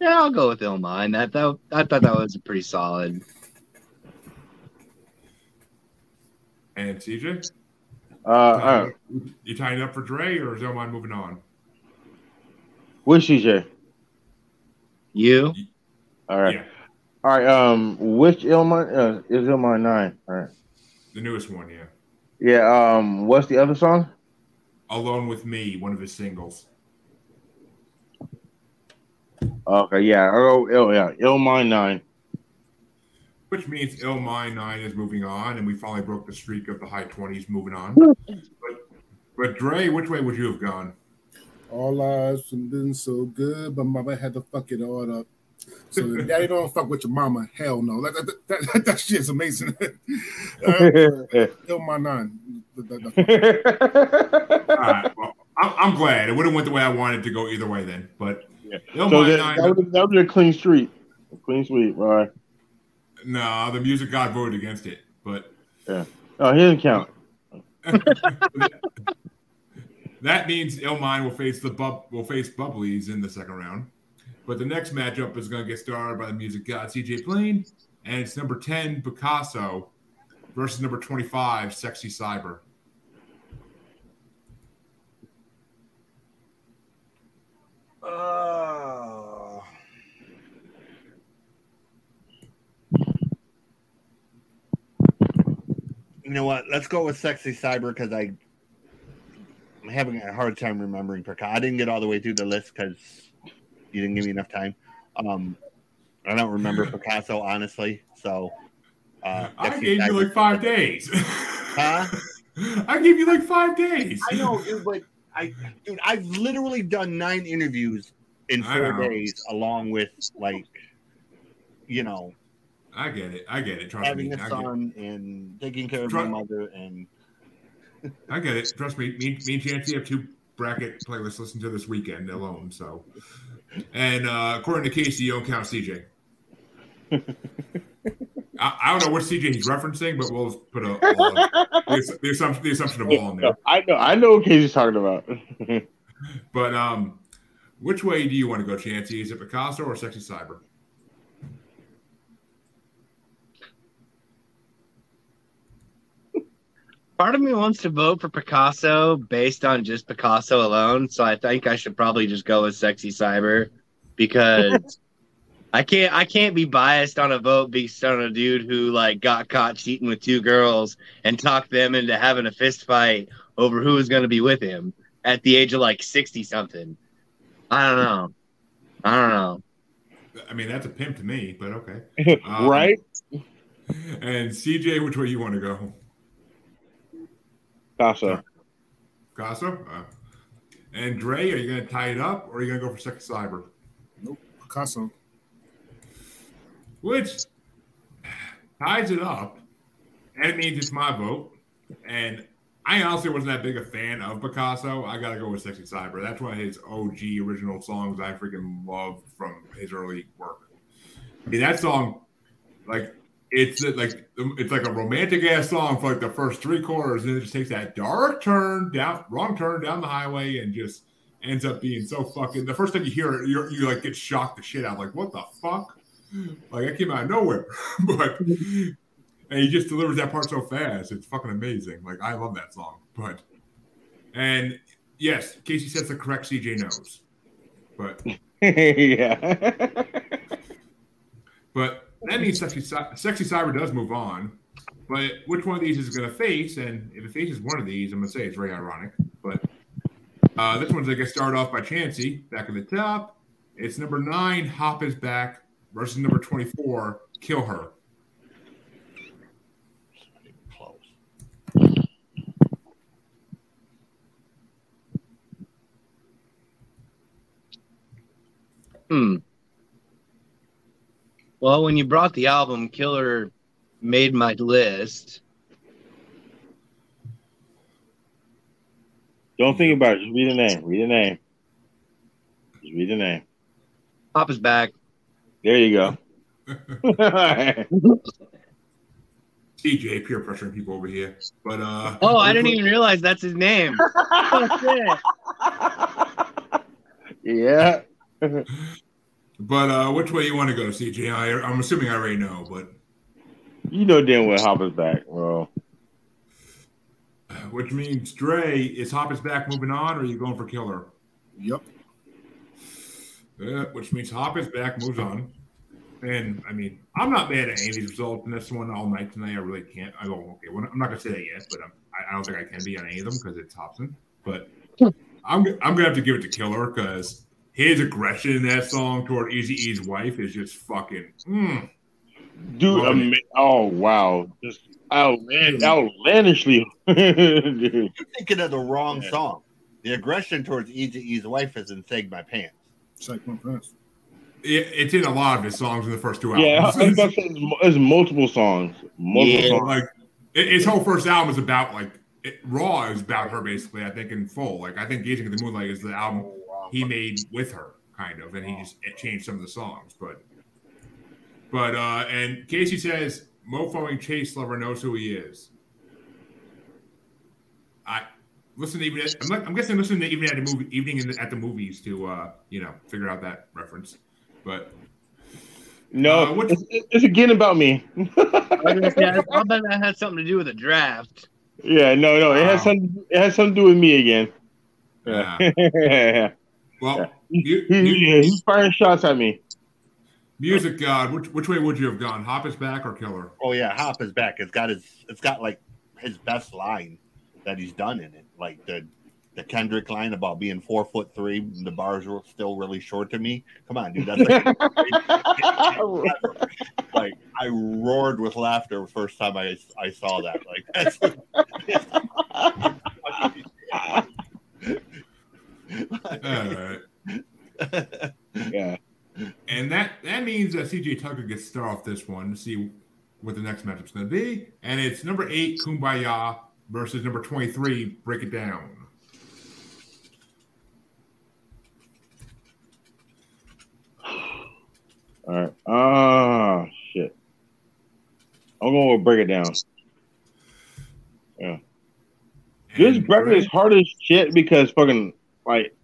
S4: Yeah, I'll go with Illmind. That, that I thought that was a pretty solid.
S2: And CJ?
S5: Uh, all right.
S2: You tying up for Dre or is Illmind moving on?
S5: Which CJ?
S4: You?
S5: All right.
S2: Yeah,
S5: All right. Um, which Illmind uh, is Illmind nine? All right.
S2: the newest one, yeah.
S5: Yeah. Um, what's the other song?
S2: Alone with Me, one of his singles.
S5: Okay. Yeah. Oh, Ill, yeah. Illmind nine.
S2: Which means ill Illmind 9 is moving on, and we finally broke the streak of the high 20s moving on. But, but Dre, which way would you have gone?
S6: All lives have been so good, but mama had to fuck it all up. So if daddy don't fuck with your mama, hell no. That, that, that, that, that shit's amazing. uh, Kill my nine. The- the- the-
S2: All right, well, I'm, I'm glad. It would have went the way I wanted to go either way then. But
S5: Yeah.
S2: Illmind
S5: so that,
S2: 9,
S5: that, was, that was a clean street. A clean sweep. All right.
S2: No, the music god voted against it. But yeah.
S5: Oh, he doesn't count.
S2: that means Illmind will face the bub will face Bubblies in the second round. But the next matchup is going to get started by the music god CJ Plain, and it's number 10 Picasso versus number 25 Sexy Cyber.
S7: Oh. You know what? Let's go with Sexy Cyber because I I'm having a hard time remembering Picasso. I didn't get all the way through the list because you didn't give me enough time. Um, I don't remember Picasso honestly, so uh,
S2: I gave you like five days.
S7: Huh?
S2: I gave you like five days.
S7: I know, dude, but I, dude, I've literally done nine interviews in four days, along with like, you know,
S2: I get it. I get it. Trust
S7: having
S2: me.
S7: a
S2: I get,
S7: son and taking care of my mother, and
S2: I get it. Trust me. Me, me and Chancy have two bracket playlists to listen to this weekend alone. So, and uh, according to Casey, you don't count CJ. I, I don't know what CJ he's referencing, but we'll put a all, the, the assumption the assumption of all in there.
S5: I know. I know what Casey's talking about.
S2: But um, which way do you want to go, Chancy? Is it Picasso or Sexy Cyber?
S4: Part of me wants to vote for Picasso based on just Picasso alone. So I think I should probably just go with Sexy Cyber because I can't I can't be biased on a vote based on a dude who like got caught cheating with two girls and talked them into having a fist fight over who was going to be with him at the age of like 60 something. I don't know. I don't know.
S2: I mean, that's a pimp to me, but okay. Um,
S5: right?
S2: And CJ, which way you want to go?
S5: Casa.
S2: Picasso? Uh, and Dre, are you going to tie it up or are you going to go for Sexy Cyber? Nope.
S6: Picasso.
S2: Which ties it up, and it means it's my vote. And I honestly wasn't that big a fan of Picasso. I got to go with Sexy Cyber. That's one of his OG original songs I freaking love from his early work. I mean, that song, like, it's like it's like a romantic ass song for like the first three quarters, and it just takes that dark turn down, wrong turn down the highway, and just ends up being so fucking. The first time you hear it, you you like get shocked the shit out, like what the fuck, like that came out of nowhere, but and he just delivers that part so fast. It's fucking amazing. Like I love that song, but and yes, Casey says the correct CJ knows, but
S5: yeah.
S2: But that means Sexy, Sexy Cyber does move on. But which one of these is going to face? And if it faces one of these, I'm going to say it's very ironic. But uh, this one's going to get started off by Chancy, back at the top. It's number nine, Hop is back, versus number 24, Kill Her.
S4: Hmm. Well, when you brought the album, Killer made my list.
S5: Don't think about it. Just read the name. Read the name. Just read the name.
S4: Pop is back.
S5: There you go.
S2: TJ peer pressuring people over here. But uh
S4: Oh, I didn't even realize that's his name. Oh,
S5: yeah.
S2: But uh which way you want to go, CJ? I, I'm assuming I already know, but
S5: You know damn well Hopper's back, bro.
S2: Which means Dre, is Hop is back moving on, or are you going for Killer?
S6: Yep.
S2: Yeah, which means Hop is back, moves on. And I mean, I'm not mad at any of these results in this one all night tonight. I really can't. I go, okay, well, I'm not gonna say that yet, but I'm, I I don't think I can be on any of them because it's Hopsin. But I'm I'm gonna have to give it to Killer because his aggression in that song toward Eazy-E's wife is just fucking. Mm.
S5: Dude,
S2: Love
S5: ama- oh wow, just outland- outlandishly. Dude.
S7: You're thinking of the wrong
S5: Yeah.
S7: song. The aggression towards Eazy-E's wife is in Sag My Pants.
S6: Check my pants.
S2: It, it's in a lot of his songs in the first two
S5: yeah, I was
S2: albums.
S5: about to it's, it's multiple songs. Multiple
S4: Yeah.
S5: songs.
S2: like it- his whole first album is about like it, Raw is about her basically. I think in full. Like I think Gazing at the Moonlight is the album he made with her, kind of, and he just changed some of the songs. But but uh and Casey says mofoing Chase Lover knows who he is. I listen to even I'm, like, I'm guessing listen to even at the movie evening in the, at the movies to uh you know figure out that reference. But
S5: No,
S2: Uh, what-
S5: it's, it's again about me.
S4: I was gonna say, I I bet that had something to do with the draft.
S5: yeah, no, no, it has
S2: Wow.
S5: something. It has something to do with me again. Yeah.
S2: well,
S5: He-
S2: mu-
S5: he- he's firing shots at me.
S2: music god, which which way would you have gone? Hop is back or Killer?
S7: Oh yeah, Hop is back. It's got his it's got like his best line that he's done in it. Like the the Kendrick line about being four foot three, and the bars were still really short to me. Come on, dude. That's like, like I roared with laughter the first time I I saw that. Like
S2: All right.
S5: yeah.
S2: And that that means that CJ Tucker gets to start off this one to see what the next matchup's going to be. And it's number eight, Kumbaya, versus number 23, Break It Down.
S5: All right. Ah, shit. I'm going to break it down. Yeah. This
S2: And
S5: record
S2: Dre-
S5: is hard as shit because fucking like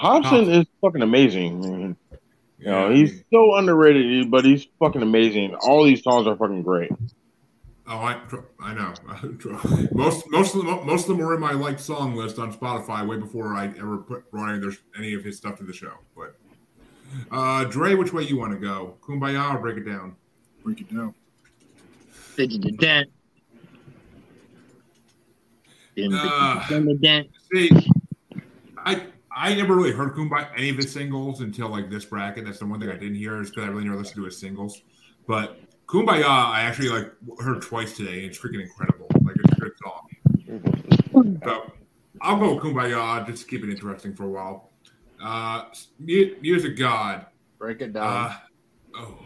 S5: Hopsin
S2: Hopsin.
S5: is fucking amazing. man. You
S2: Yeah,
S5: know, he's
S2: mean-
S5: so underrated, but he's fucking amazing. All these songs are fucking great.
S2: Oh, I I know. most most of them most of them were in my like song list on Spotify way before I ever put brought any of, any of his stuff to the show. But uh, Dre, which way you want to go? Kumbaya or Break It Down?
S6: Break it down.
S4: Dent.
S2: Uh,
S4: Dent.
S2: See, I I never really heard Kumbaya any of his singles until like this bracket. That's the one thing I didn't hear is because I really never listened to his singles. But Kumbaya, I actually like heard twice today, and it's freaking incredible. Like it's a good song. So I'll go with Kumbaya just to keep it interesting for a while. Uh, Music God.
S7: break it down.
S2: Uh, oh.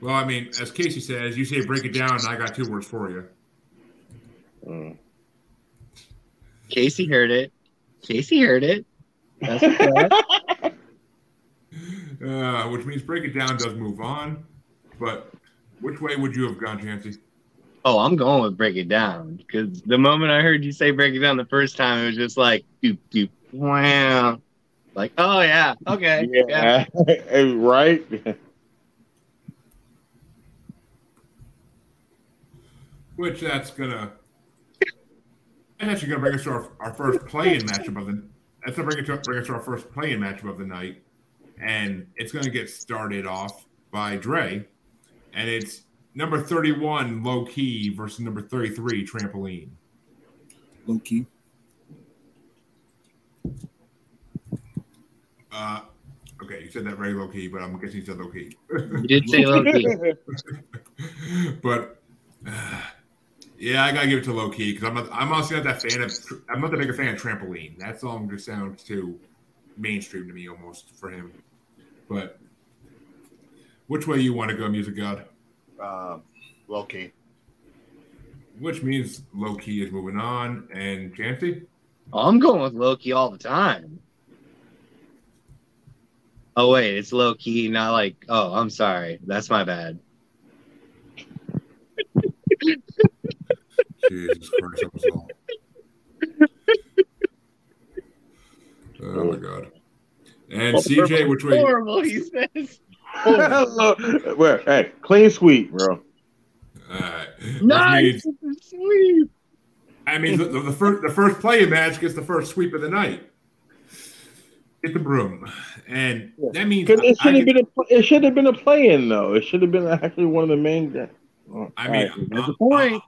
S2: Well, I mean, as Casey says, you say break it down, and I got two words for you.
S5: Mm.
S4: Casey heard it. Casey heard it.
S2: Uh, which means break it down does move on. But which way would you have gone, Chancy?
S4: oh, I'm going with break it down because the moment I heard you say break it down the first time, it was just like doop doop wow. Like, oh yeah, okay, yeah.
S5: Yeah, right.
S2: Which that's gonna and actually gonna bring us to our, our first play-in matchup of the that's gonna bring it to bring us to our first play-in matchup of the night. And it's gonna get started off by Dre. And it's number 31, low key, versus number 33, trampoline.
S6: Low key.
S2: Uh okay, you said that very low key, but I'm guessing you said low key.
S4: You did say low key.
S2: but yeah, I gotta give it to low key because I'm not, I'm honestly not that fan of I'm not that big a fan of trampoline. That song just sounds too mainstream to me almost for him. But which way you want to go, music god?
S7: Uh, low key.
S2: Which means low key is moving on, and Chancy.
S4: Oh, I'm going with low key all the time. Oh wait, it's low key, not like. Oh, I'm sorry. That's my bad.
S2: Jesus Christ, that was all. Oh my god. And CJ, which way?
S4: Horrible, he says.
S5: Where? Hey, clean sweep, bro.
S2: Alright.
S4: Nice,
S2: means-
S4: sweet.
S2: I mean, the, the first the first play match gets the first sweep of the night. Get the broom, and that means
S5: Cause it should have been a it should have been a play in though. It should have been actually one of the main. Oh,
S2: I mean,
S5: alright, that's
S2: uh,
S5: the point.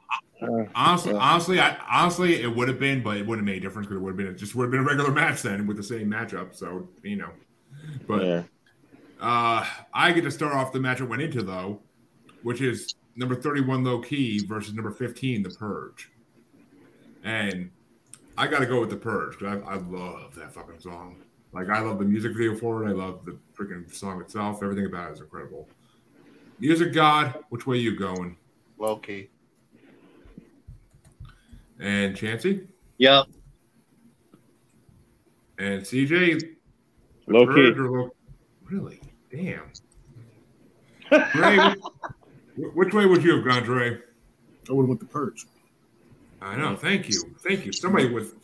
S2: Honestly,
S5: Yeah.
S2: honestly, I, honestly, it would have been, but it wouldn't have made a difference because it would have been it just would have been a regular match then with the same matchup. So you know, but
S5: yeah.
S2: uh, I get to start off the match it went into though, which is number thirty-one low key versus number fifteen the purge, and I got to go with the purge because I, I love that fucking song. Like I love the music video for it. I love the freaking song itself. Everything about it is incredible. Music God, which way you going?
S7: Low key.
S2: And Chancy
S4: Yep.
S2: and CJ.
S5: Low key.
S2: or low- Really? Damn. Dre, wh- which way would you have gone, Dre?
S6: I would have went the purge.
S2: I know. Thank you. Thank you. Somebody with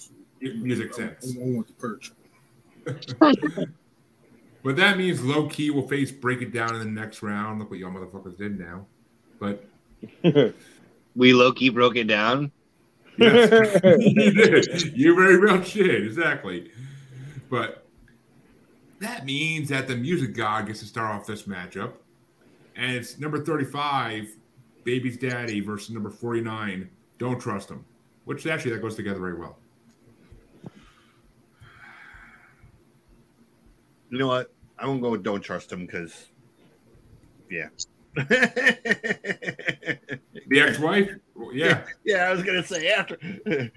S2: music sense.
S6: I want the purge.
S2: But that means low key will face break it down in the next round. Look what y'all motherfuckers did now. But
S4: We low key broke it down.
S2: Yes, you did. You very well shit. Exactly. But that means that the music god gets to start off this matchup. And it's number 35, Baby's Daddy versus number 49, Don't Trust Him. Which actually that goes together very well.
S7: You know what? I'm gonna go with don't trust him because, yeah.
S2: The ex-wife? Well, yeah.
S7: yeah, I was gonna say after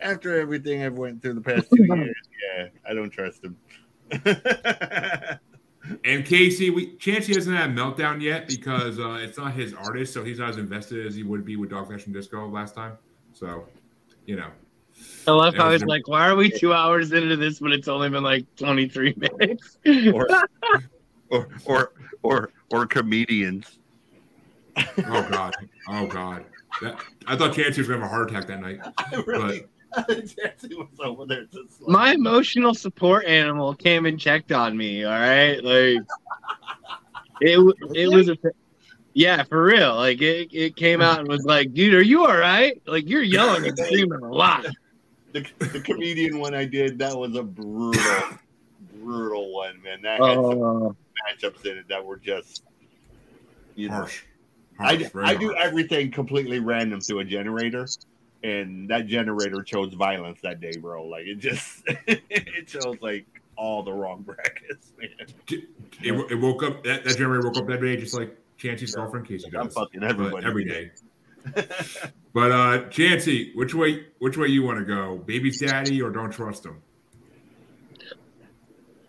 S7: after everything I've went through the past two years, yeah, I don't trust him.
S2: And Casey, we Chancy hasn't had a meltdown yet because uh, it's not his artist, so he's not as invested as he would be with Dog Fashion Disco last time. So, you know,
S4: I love how
S2: Yeah,
S4: it's like, why are we two hours into this, but it's only been like 23 minutes?
S7: or, or or or or comedians.
S2: oh god, oh god, that, I thought Chancy was gonna have a heart attack that night.
S7: I really Jesse was over there just like,
S4: My emotional support animal came and checked on me. All right, like it. It was a. Yeah, for real. Like it, it came out and was like, "Dude, are you all right? Like you're yelling and screaming a lot."
S7: the, the comedian one I did, that was a brutal, brutal one, man. That had some
S4: Oh,
S7: matchups in it that were just you know
S2: Harsh.
S7: I, I do everything completely random through a generator, and that generator chose violence that day, bro. Like it just it chose like all the wrong brackets, man.
S2: It, it woke up that, that generator woke up that day just like Chancy's girlfriend Casey
S7: I'm
S2: does.
S7: fucking
S2: but
S7: everybody
S2: every day. But uh Chancy, which way which way you want to go? Baby's daddy or don't trust him?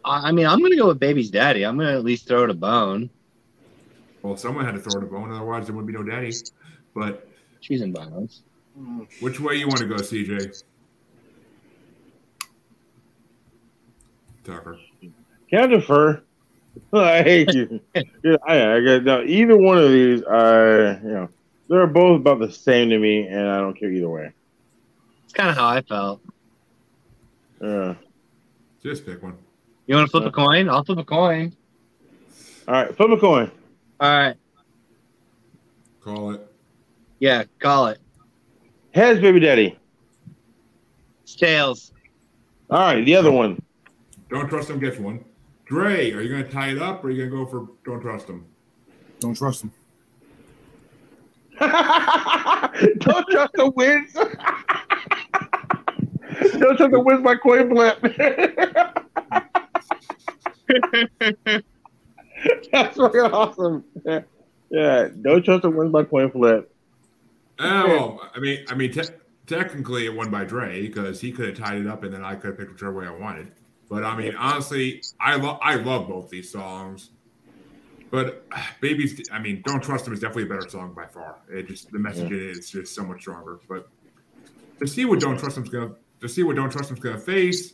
S4: I I mean, I'm gonna go with baby's daddy. I'm gonna at least throw it a bone.
S2: Well, someone had to throw it a bone, otherwise there wouldn't be no daddy. But
S4: She's in violence.
S2: which way you want to go, CJ? Tucker.
S5: Can I defer? I hate you. Yeah, I, I got no, either one of these. Uh, you know, they're both about the same to me, and I don't care either way.
S4: It's kind of how I felt.
S5: Yeah.
S2: Just pick one.
S4: You want to flip a coin? I'll flip a coin.
S5: all right, flip a coin.
S4: All right.
S2: Call it.
S4: Yeah, call it.
S5: Heads, baby daddy.
S4: It's tails.
S5: All right, the other one.
S2: Don't trust him gets one. Dre, are you gonna tie it up or are you gonna go for don't trust him?
S6: Don't trust him.
S5: don't trust the wins. don't trust the wins by coin flip. That's fucking awesome. Yeah. yeah, don't trust the wins by point flip.
S2: Oh, well, I mean, I mean, te- technically it won by Dre because he could have tied it up and then I could have picked whichever way I wanted. But I mean, honestly, I love I love both these songs. But uh, babies, I mean, don't trust him is definitely a better song by far. It just the message in it is just so much stronger. But to see what don't trust him's gonna to see what don't trust him's gonna face,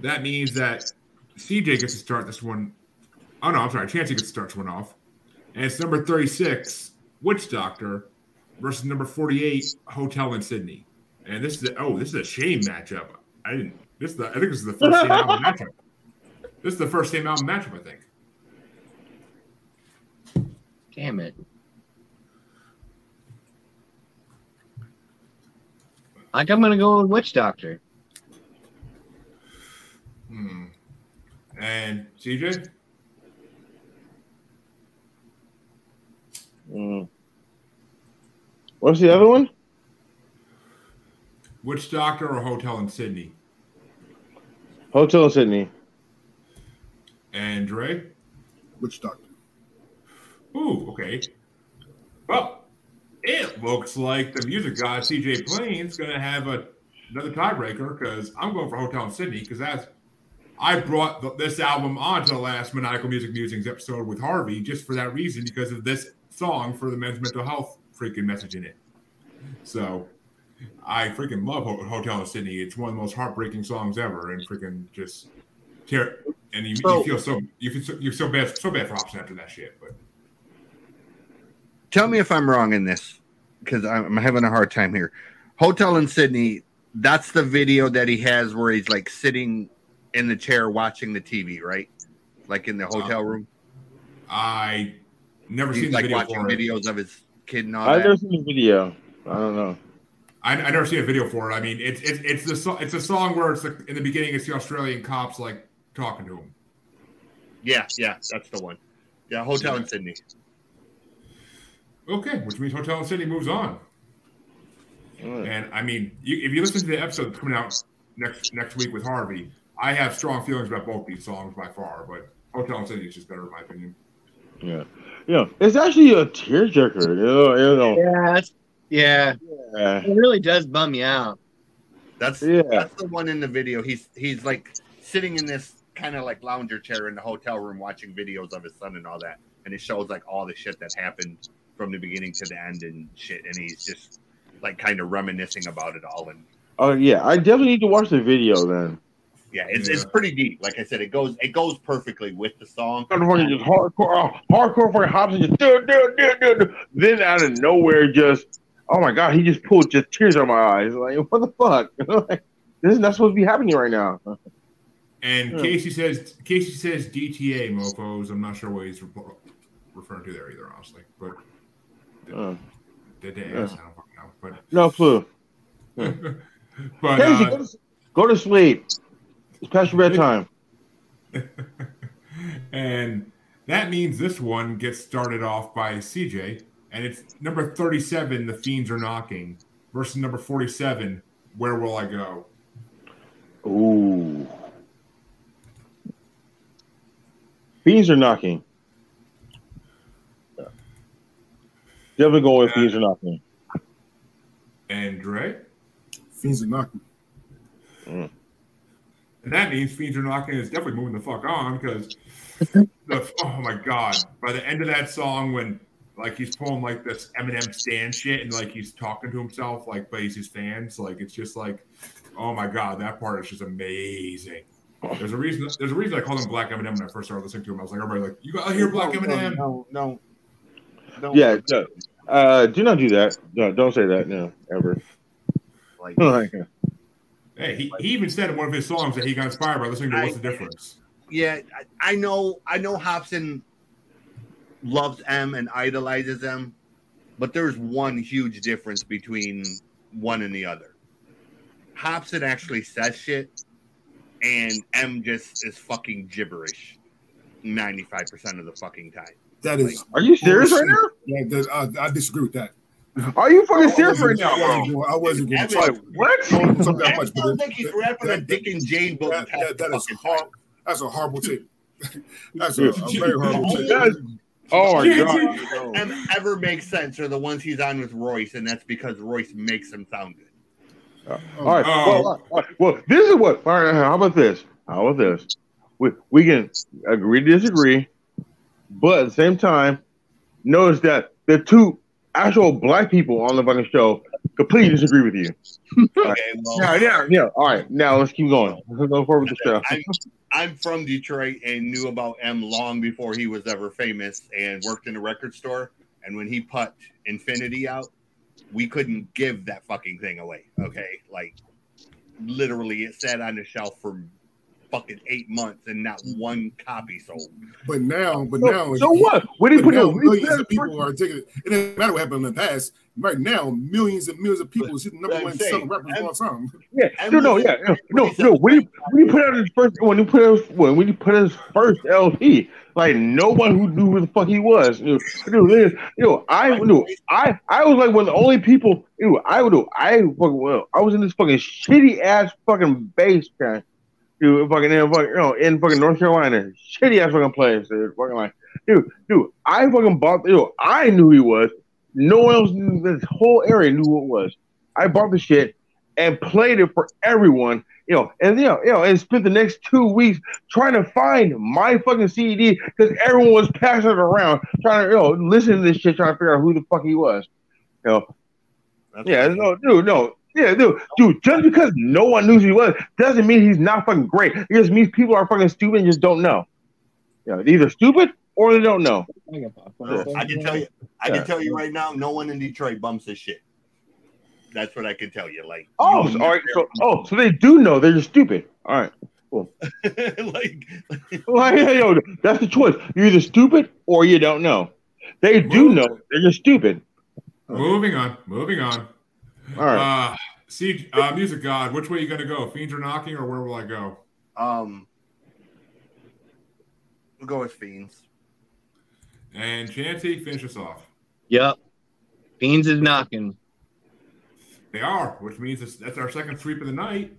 S2: that means that CJ gets to start this one. Oh no, I'm sorry, Chancy gets to start one off, and it's number thirty six, Witch Doctor, versus number 48 Hotel in Sydney. And this is a, oh, this is a shame matchup. I didn't this is the I think this is the first same album matchup. This is the first same album matchup, I think.
S4: Damn it. Like I'm gonna go with Witch Doctor.
S2: Hmm. And CJ?
S5: Mm. What's the other one?
S2: Witch Doctor or Hotel in Sydney?
S5: Hotel in Sydney.
S2: And Dre?
S6: Witch Doctor.
S2: Ooh, okay. Well, it looks like the music guy CJ Plain's is gonna have a, another tiebreaker because I'm going for Hotel in Sydney because that's I brought the, this album onto the last Maniacal Music Musings episode with Harvey just for that reason because of this song for the men's mental health freaking message in it. So I freaking love Ho- Hotel in Sydney. It's one of the most heartbreaking songs ever, and freaking just tear. And you,
S7: So-
S2: you feel so you feel so, you're so bad so bad for Hopsin after that shit. But
S7: Tell me if I'm wrong in this because I'm having a hard time here. Hotel in Sydney, that's the video that he has where he's like sitting in the chair watching the TV, right? Like in the uh, hotel room.
S2: I never
S7: He's
S2: seen
S7: like
S2: the video
S7: watching
S2: for it.
S7: videos of his kid and all
S5: I've
S7: that.
S5: never seen the video. I don't know.
S2: I, I never seen a video for it. I mean, it's it's it's the so- it's a song where it's the, in the beginning it's the Australian cops like talking to him.
S7: Yeah, yeah, that's the one. Yeah, Hotel in Sydney.
S2: Okay, which means Hotel in Sydney moves on.
S5: Mm.
S2: And I mean, you, if you listen to the episode that's coming out next next week with Harvey, I have strong feelings about both these songs by far, but Hotel in Sydney is just better in my opinion.
S5: Yeah. Yeah. It's actually a tearjerker. You know, you know.
S4: Yeah, yeah,
S5: Yeah.
S4: it really does bum you out.
S7: That's
S5: Yeah.
S7: that's the one in the video. He's he's like sitting in this kind of like lounger chair in the hotel room watching videos of his son and all that. And it shows like all the shit that happened from the beginning to the end and shit. And he's just like kind of reminiscing about it all. And
S5: Oh yeah. I definitely need to watch the video then.
S7: Yeah, it's it's pretty deep. Like I said, it goes it goes perfectly with the song.
S5: California just hardcore, uh, hardcore fucking Hopsin just do, do, do, do, do. Then out of nowhere, just oh my god, he just pulled just tears out of my eyes. Like what the fuck? like, this is not supposed to be happening right now.
S2: And
S5: Yeah.
S2: Casey says Casey says DTA mofos. I'm not sure what he's re- referring to there either, honestly. But
S5: Uh,
S2: did they
S5: Yeah.
S2: I don't fucking know. But
S5: no clue.
S2: but
S5: Casey,
S2: uh,
S5: go, to, go to sleep. It's past your bedtime.
S2: and that means this one gets started off by CJ, and it's number 37, The Fiends Are Knocking, versus number 47, Where Will I Go?
S5: Ooh. Fiends are knocking. Definitely go with fiends are knocking.
S2: And Dre?
S6: Fiends are knocking. Mm.
S2: And that means Fiends Are Knocking is definitely moving the fuck on because, the, oh my God, by the end of that song, when like he's pulling like this Eminem stand shit and like he's talking to himself, like, but he's his fans, like, it's just like, oh my God, that part is just amazing. There's a reason. There's a reason I called him Black Eminem when I first started listening to him. I was like, everybody like, you gotta hear Black
S7: No,
S2: Eminem.
S7: No, no, no.
S5: Yeah, no. Uh, do not do that. No, don't say that. No, ever.
S7: Like,
S5: Like,
S2: Hey, he, he even said in one of his songs that he got inspired by listening to What's the Difference.
S7: yeah, I, I know, I know Hopsin loves M and idolizes M, but there's one huge difference between one and the other. Hopsin actually says shit, and M just is fucking gibberish 95% of the fucking time.
S6: That is.
S5: are you serious right now?
S6: Yeah, that, I, I disagree with that.
S5: Are you fucking serious right now,
S6: I wasn't
S5: bro?
S6: going, I wasn't going to
S7: Evan,
S6: try.
S5: Like, what?
S6: Don't talk that
S7: M
S6: much, but
S7: sounds like he's
S6: that-
S7: a
S6: that-
S7: Dick and Jane book.
S6: that, that, that is
S7: fucking
S6: hard. That's a horrible take. That's a, a very horrible take.
S5: That's- Oh my god.
S7: M ever makes sense are the ones he's on with Royce, and that's because Royce makes him sound good.
S5: All right.
S2: Oh.
S5: Well, all right. well, this is what. All right. How about this? How about this? We we can agree to disagree, but at the same time, notice that the two actual black people on the fucking show completely disagree with you.
S7: Okay, well,
S5: Yeah, yeah, yeah. All right. Now let's keep going. Let's go forward with the show.
S7: I'm, I'm from Detroit and knew about M long before he was ever famous and worked in a record store. And when he put Infinity out, we couldn't give that fucking thing away. Okay. Like literally, it sat on the shelf for
S3: fucking eight months and not one copy sold.
S6: But now, but
S5: So,
S6: now,
S5: so what? What do you put
S6: now
S5: on? what do you
S6: millions of people are taking it. It doesn't matter what happened in the past. Right now, millions and millions of people is the number one
S7: saying,
S6: selling rappers of all time.
S5: Yeah, no, no, yeah, no, no, no. When he when he put out his first, when he put out when when he put out his first LP, like no one who knew who the fuck he was. You know, you know, I knew, I, I was like one of the only people. You know, I would, I fucking, well, I was in this fucking shitty ass fucking bass band, dude, fucking, in, fucking, you know, in fucking North Carolina, shitty ass fucking place, dude, fucking like, dude, dude, I fucking bought, you know, I knew he was. No one else knew. This whole area knew who it was. I bought the shit and played it for everyone, you know, and you know, you know, and spent the next two weeks trying to find my fucking CD because everyone was passing it around, trying to, you know, listen to this shit, trying to figure out who the fuck he was. You know,
S7: That's
S5: yeah,
S7: what-
S5: no, dude, no, yeah, dude, dude, just because no one knew who he was doesn't mean he's not fucking great. It just means people are fucking stupid and just don't know. You know, either stupid or they don't know.
S7: I can tell you, I can tell you right now, no one in Detroit bumps this shit. That's what I can tell you. Like,
S5: Oh,
S7: you
S5: so, all right, so, oh, so they do know. They're just stupid. All right. cool.
S7: like,
S5: Well, yeah, yo, that's the choice. You're either stupid or you don't know. They do know. They're just stupid.
S2: Moving on. Moving on.
S5: All right.
S2: Uh, see, uh, music god, which way you gonna go? Fiends are knocking, or where will I go?
S3: Um, we'll go with Fiends.
S2: And Chancy, finish us off.
S4: Yep. Fiends is knocking.
S2: They are, which means it's, that's our second sweep of the night.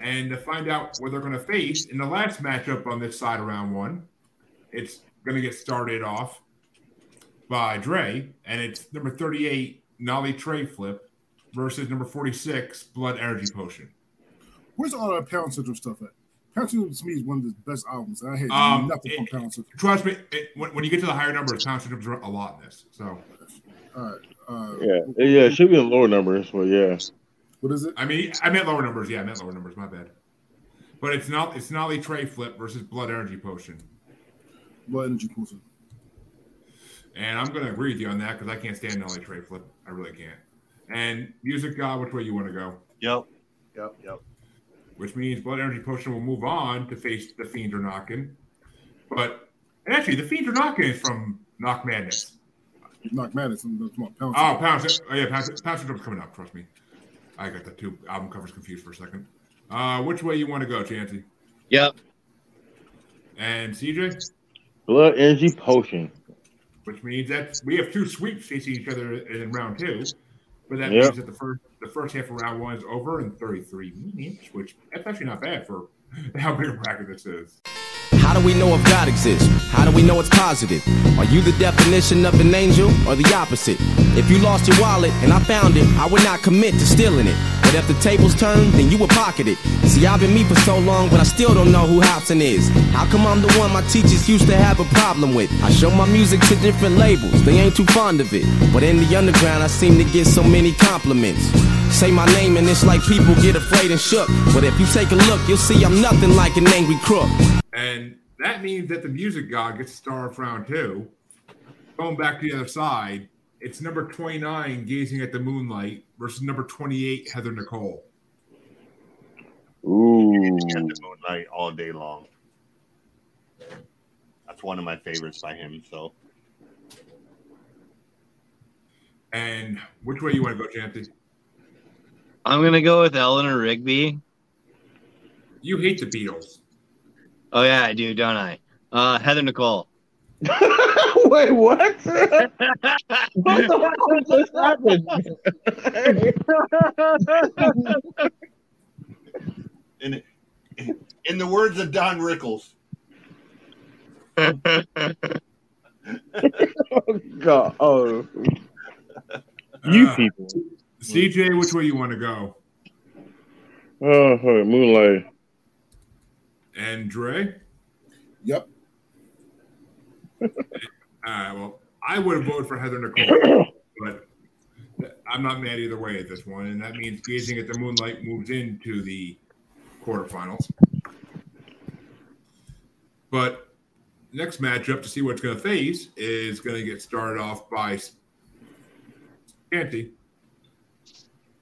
S2: And to find out what they're going to face in the last matchup on this side of round one, it's going to get started off by Dre, and it's number 38, Nollie Tre Flip, versus number 46, Blood Energy Potion.
S6: Where's all that Pound Syndrome stuff at? Pound Syndrome to me is one of the best albums. I hate
S2: Um,
S6: nothing from Pound Syndrome.
S2: Trust me, it, when, when you get to the higher numbers, pound syndrome's a lot in this. So,
S6: All right. Uh,
S5: yeah, yeah, it should be in lower numbers, but yeah.
S6: What is it?
S2: I mean, I meant lower numbers. Yeah, I meant lower numbers. My bad. But it's not. It's not Nollie Tre Flip versus Blood Energy Potion.
S6: Blood Energy Potion.
S2: And I'm going to agree with you on that because I can't stand Nollie Tre Flip. I really can't. And Music God, which way you want to go?
S7: yep, yep, yep.
S2: Which means Blood Energy Potion will move on to face the Fiends are knocking. But and actually, the Fiends are knocking is from Knock Madness.
S6: Knock Madness. I'm talking about Pound
S2: Oh,
S6: Syndrome.
S2: Pound, oh yeah, Pound, Pound Syndrome's coming up. Trust me. I got the two album covers confused for a second. Uh, which way you want to go, Chancy?
S4: Yep.
S2: And CJ?
S5: Blood energy potion.
S2: which means that we have two sweeps facing each other in round two. But that
S5: Yep.
S2: means that the first the first half of round one is over in 33 minutes, which that's actually not bad for how big a bracket this is.
S1: How do we know if God exists? How do we know it's positive? Are you the definition of an angel or the opposite? If you lost your wallet and I found it, I would not commit to stealing it. But if the tables turn, then you would pocket it. See, I've been me for so long, but I still don't know who Hopsin is. How come I'm the one my teachers used to have a problem with? I show my music to different labels, they ain't too fond of it. But in the underground, I seem to get so many compliments. Say my name and it's like people get afraid and shook. But if you take a look, you'll see I'm nothing like an angry crook.
S2: And that means that the music god gets a star round two. Going back to the other side, it's number 29, Gazing at the Moonlight, versus number 28, Heather Nicole.
S5: Ooh.
S7: At the Moonlight all day long. That's one of my favorites by him. So
S2: And which way you want to go, Chancy?
S4: I'm gonna go with Eleanor Rigby.
S2: You hate the Beatles.
S4: Oh yeah, I do, don't I? Uh, Heather Nicole.
S5: Wait, what? what the fuck just happened?
S7: in in the words of Don Rickles,
S5: oh, God. Oh. You
S2: Uh,
S5: people.
S2: CJ, which way you want to go?
S5: Oh, hey, Moonlight.
S2: And Dre?
S6: Yep.
S2: All right, well, I would have voted for Heather Nicole, but I'm not mad either way at this one, and that means Gazing at the Moonlight moves into the quarterfinals. But next matchup to see what it's going to face is going to get started off by Chancy,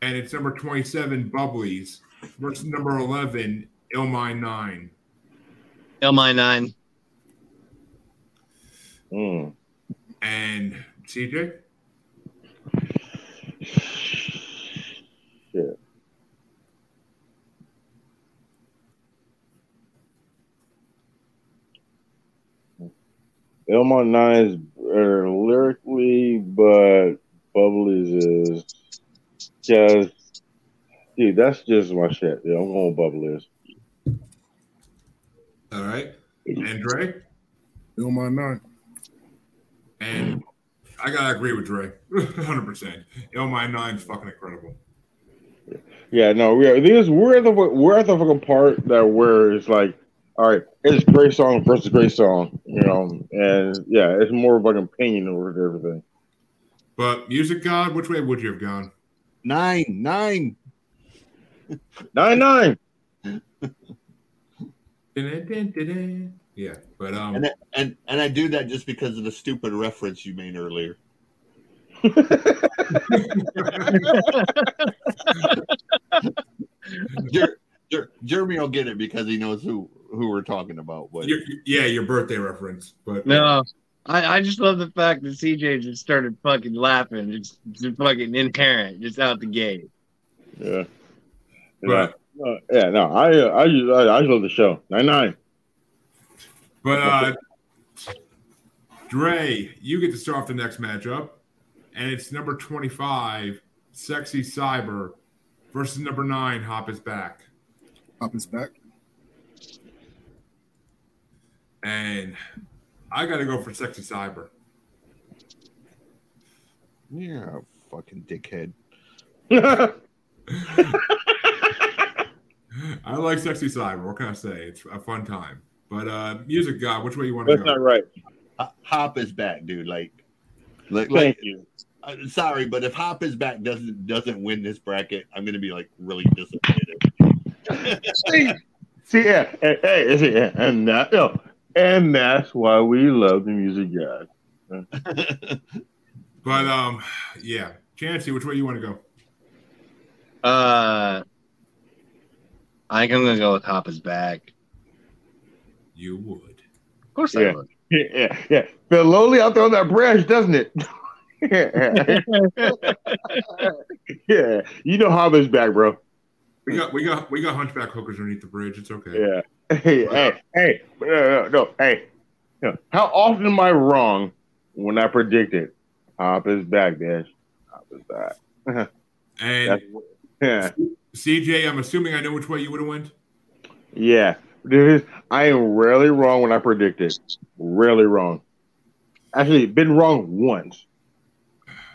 S2: and it's number 27 Bubblies versus number 11 Illmind 9.
S4: Illmind nine.
S5: Mm.
S2: And CJ?
S5: Shit. Illmind Nine is better lyrically, but Bubblies is just, dude, that's just my shit. Yeah, I'm going Bubblies.
S2: All right. And Dre?
S6: Bill nine.
S2: And mm. I gotta agree with Dre. 100%. Yo, my nine's fucking incredible.
S5: Yeah, no, we are. These we're the we're at the fucking part that where it's like, all right, it's great song versus great song, you know, and yeah, it's more of like an opinion over everything.
S2: But Music God, which way would you have gone?
S7: Nine, nine.
S5: Nine nine.
S2: Yeah, but um,
S7: And, and and I do that just because of the stupid reference you made earlier. Jer- Jer- Jeremy will get it because he knows who who we're talking about. But
S2: your, yeah, your birthday reference. But
S4: No, I, I just love the fact that CJ just started fucking laughing, just, just fucking inherent, just out the gate.
S5: Yeah.
S2: But-
S5: No, yeah, no, I uh, I just I, I just love the show. Nine nine.
S2: But uh Dre, you get to start off the next matchup, and it's number 25, Sexy Cyber, versus number nine, Hop is back.
S6: Hop is back.
S2: And I gotta go for Sexy Cyber.
S7: yeah, fucking dickhead.
S2: I like Sexy Cyber. What can I say? It's a fun time. But uh Music God, which way you want to go?
S5: That's not right.
S7: Hop is back, dude. Like, like, like
S5: Thank you.
S7: uh, sorry, but if Hop is back doesn't doesn't win this bracket, I'm gonna be like really disappointed.
S5: See, see, yeah, hey, hey, is it- yeah, and that, no, and that's why we love the music guys.
S2: But um, yeah, Chancy, which way you want to go?
S4: Uh, I think I'm gonna go with Hop is back.
S2: You would.
S4: Of course
S5: Yeah.
S4: I would.
S5: Yeah, yeah, yeah. Feel lonely out there on that branch, doesn't it? yeah, you know Hobby's back, bro.
S2: We got we got we got hunchback hookers underneath the bridge. It's okay.
S5: Yeah. Hey, hey, hey, no, no, no, hey. No. How often am I wrong when I predict it? Hop is back, bitch. Hop is back.
S2: And
S5: yeah,
S2: CJ, I'm assuming I know which way you would have went.
S5: yeah. Dude, I am rarely wrong when I predict it. Rarely wrong. Actually, been wrong once.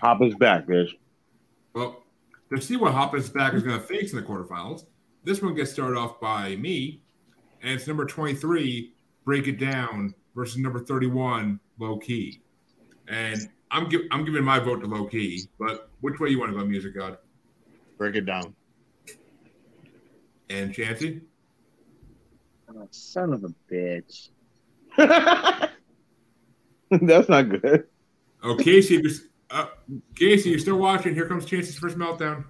S5: Hop back, bitch.
S2: Well, to see what Hop back is going to face in the quarterfinals, this one gets started off by me, and it's number 23, Break It Down, versus number 31, Low Key. And I'm gi- I'm giving my vote to Low Key, but which way you want to go, Music God?
S7: Break it down.
S2: And Chancy?
S4: Oh, son of a bitch.
S5: That's not good.
S2: Oh, Casey, if you're, uh, Casey, you're still watching. Here comes Chance's first meltdown.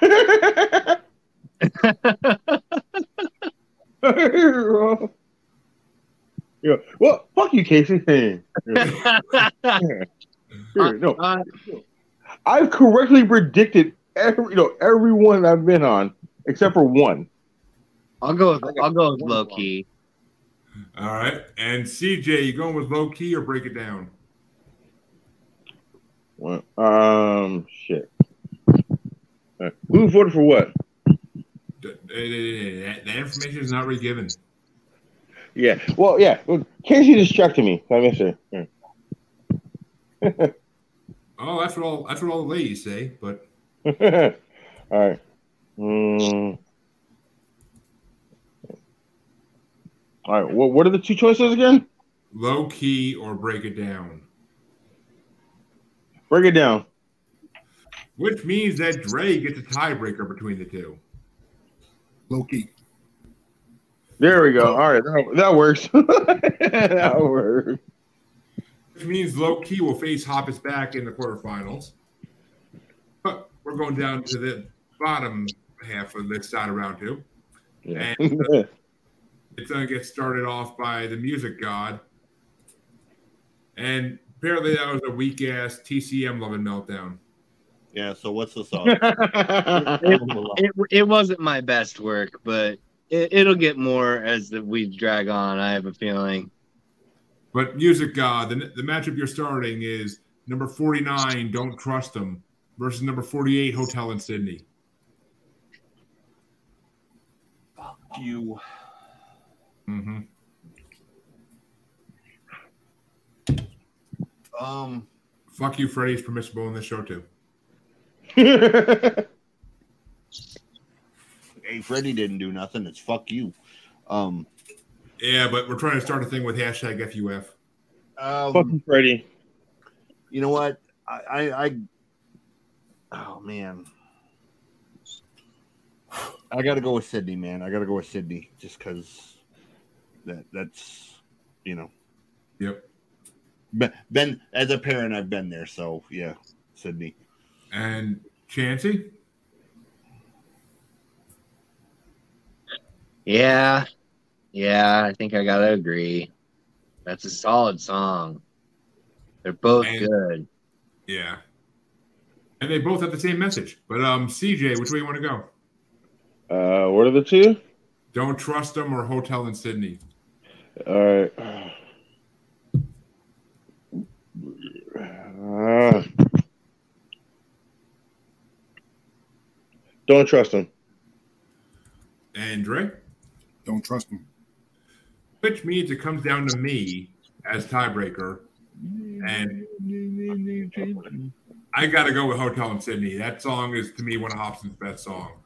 S5: yeah. Well, fuck you, Casey. Yeah. Yeah, no,
S4: Uh,
S5: I've correctly predicted every, you know, every one I've been on except for one.
S4: I'll go with I'll go with low key.
S2: All right. And CJ, you going with Low Key or Break It Down?
S5: Well, um, shit. Uh, who voted for what?
S2: D- d- That that information is not really given.
S5: Yeah. Well, yeah. Well, Casey distracted me. Let me see. Yeah.
S2: Oh, that's what all that's what all the ladies say. But
S5: all right. Mm. All right. What, what are the two choices again?
S2: low key or break it down,
S5: Break it down.
S2: which means that Dre gets a tiebreaker between the two.
S6: Low key.
S5: There we go. All right. That, that works. that works.
S2: Which means low key will face Hop is back in the quarterfinals. But we're going down to the bottom half of this side of round two.
S5: Yeah.
S2: Uh, It's gonna get started off by the music god, and apparently that was a weak ass TCM loving meltdown.
S7: Yeah. So what's the song?
S4: It, it wasn't my best work, but it, it'll get more as the weeks drag on. I have a feeling.
S2: But music god, the, the matchup you're starting is number 49, Don't Trust Them, versus number 48, Hotel in Sydney.
S7: Fuck you.
S2: Mm-hmm.
S7: Um.
S2: Fuck you, Freddie's permissible in this show too.
S7: Hey, Freddie didn't do nothing. It's fuck you. Um.
S2: Yeah, but we're trying to start a thing with hashtag FUF.
S7: um
S5: Fuck you, Freddie.
S7: you know what? I, I, I oh man, I got to go with Sydney, man. I got to go with Sydney just because that that's you know
S2: Yep.
S7: been, been as a parent I've been there, so yeah, Sydney.
S2: And Chancy?
S4: Yeah, yeah, I think I gotta agree. That's a solid song. They're both
S2: And-
S4: good.
S2: Yeah. And they both have the same message. But um, CJ, which way you want to go?
S5: Uh, what are the two?
S2: Don't trust them or Hotel in Sydney.
S5: All right. Uh, don't trust him.
S2: And Dre?
S6: Don't trust him.
S2: Which means it comes down to me as tiebreaker. And I got to go with Hotel in Sydney. That song is, to me, one of Hopsin's best songs.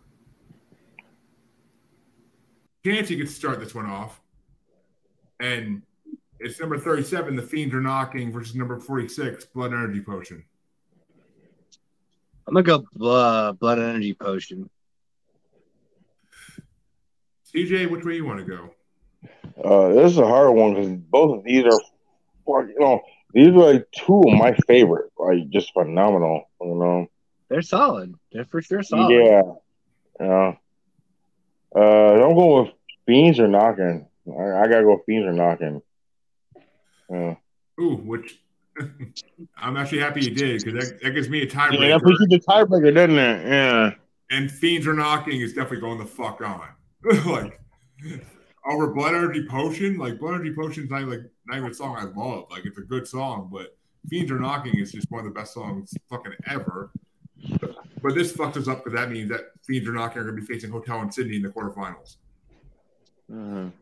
S2: Chancy gets to start this one off. And it's number 37, The Fiends Are Knocking, versus number 46, Blood Energy Potion.
S4: I'm gonna go blood, blood energy potion.
S2: CJ, which way you want to go?
S5: Uh, this is a hard one because both of these are, you know, these are like two of my favorite, like just phenomenal. You know.
S4: They're solid. They're for sure solid.
S5: Yeah. Yeah. Uh, don't go with fiends or knocking. I, I gotta go fiends or knocking. Yeah.
S2: Ooh, which I'm actually happy you did because that, that gives me a
S5: Yeah,
S2: tiebreaker.
S5: that puts you the tiebreaker, doesn't it? Yeah.
S2: and Fiends Are Knocking is definitely going the fuck on. like over Blood Energy Potion, like Blood Energy Potion is not like not even a song I love. Like it's a good song, but Fiends Are Knocking is just one of the best songs fucking ever. But, but this fucks us up because that means that Fiends Are Knocking are going to be facing Hotel in Sydney in the quarterfinals.
S5: Mhm.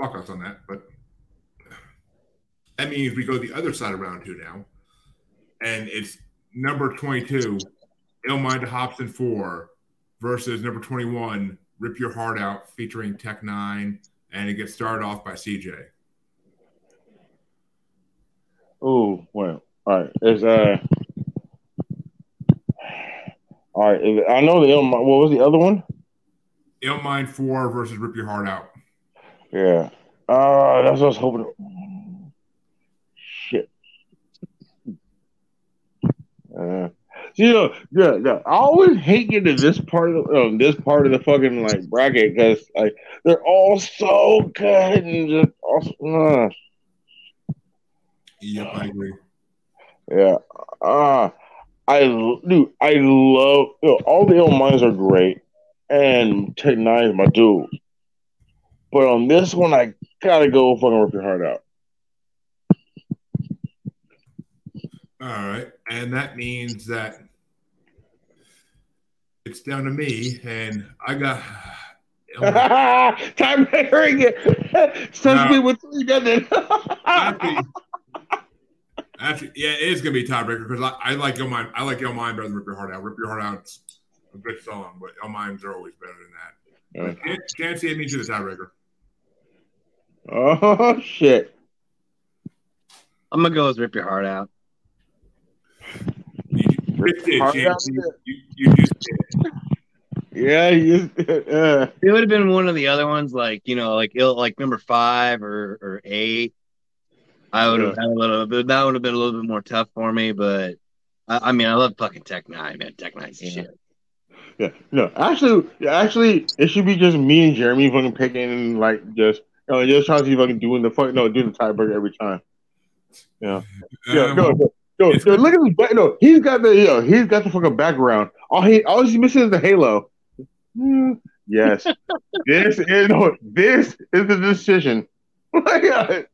S2: Fuck us on that. But that means we go the other side of round two now. And it's number 22, Illmind to Hopsin 4 versus number 21, Rip Your Heart Out featuring Tech N9ne. And it gets started off by CJ.
S5: Oh, well, all right. Is uh, all right. I know the Ill- what was the other one?
S2: Illmind 4 versus Rip Your Heart Out.
S5: Yeah. Uh, that's what I was hoping. Shit. Uh, you know, yeah, yeah, I always hate getting to this part of the, um, this part of the fucking like bracket because like they're all so good and just awesome. Uh,
S2: Yep, I agree.
S5: yeah. Uh, I dude, I love you know, all the ill minds are great, and Tech N9ne is my dude. But on this one, I gotta go fucking rip your heart out.
S2: All right. And that means that it's down to me. And I got.
S5: Oh, Time hearing it. Sends me with three, it?
S2: Actually, yeah, it is gonna be a tiebreaker because I, I like Your Mind. I like Your Mind better than Rip Your Heart Out. Rip Your Heart Out's a good song, but Your Minds are always better than that. Can't, can't see it means you the tiebreaker.
S5: Oh shit!
S4: I'm gonna go with rip your heart out.
S2: You, you just
S5: Heart
S2: James. You, you, you just did.
S5: Yeah, you. Uh,
S4: It would have been one of the other ones, like you know, like ill, like number five or or eight. I would have had a little bit. That would have been a little bit more tough for me, but I, I mean, I love fucking Tech N9ne, man. Tech N9ne's
S5: Yeah.
S4: shit.
S5: Yeah, no, actually, actually, it should be just me and Jeremy fucking picking like just, know, just trying to see fucking doing the fuck, no, doing the tiebreaker every time. Yeah, yeah,
S2: Um,
S5: no, no, no, no, look at his back. No, he's got the, know, he's got the fucking background. All he, all he's missing is the halo. Hmm, yes, this is no, this is the decision. oh!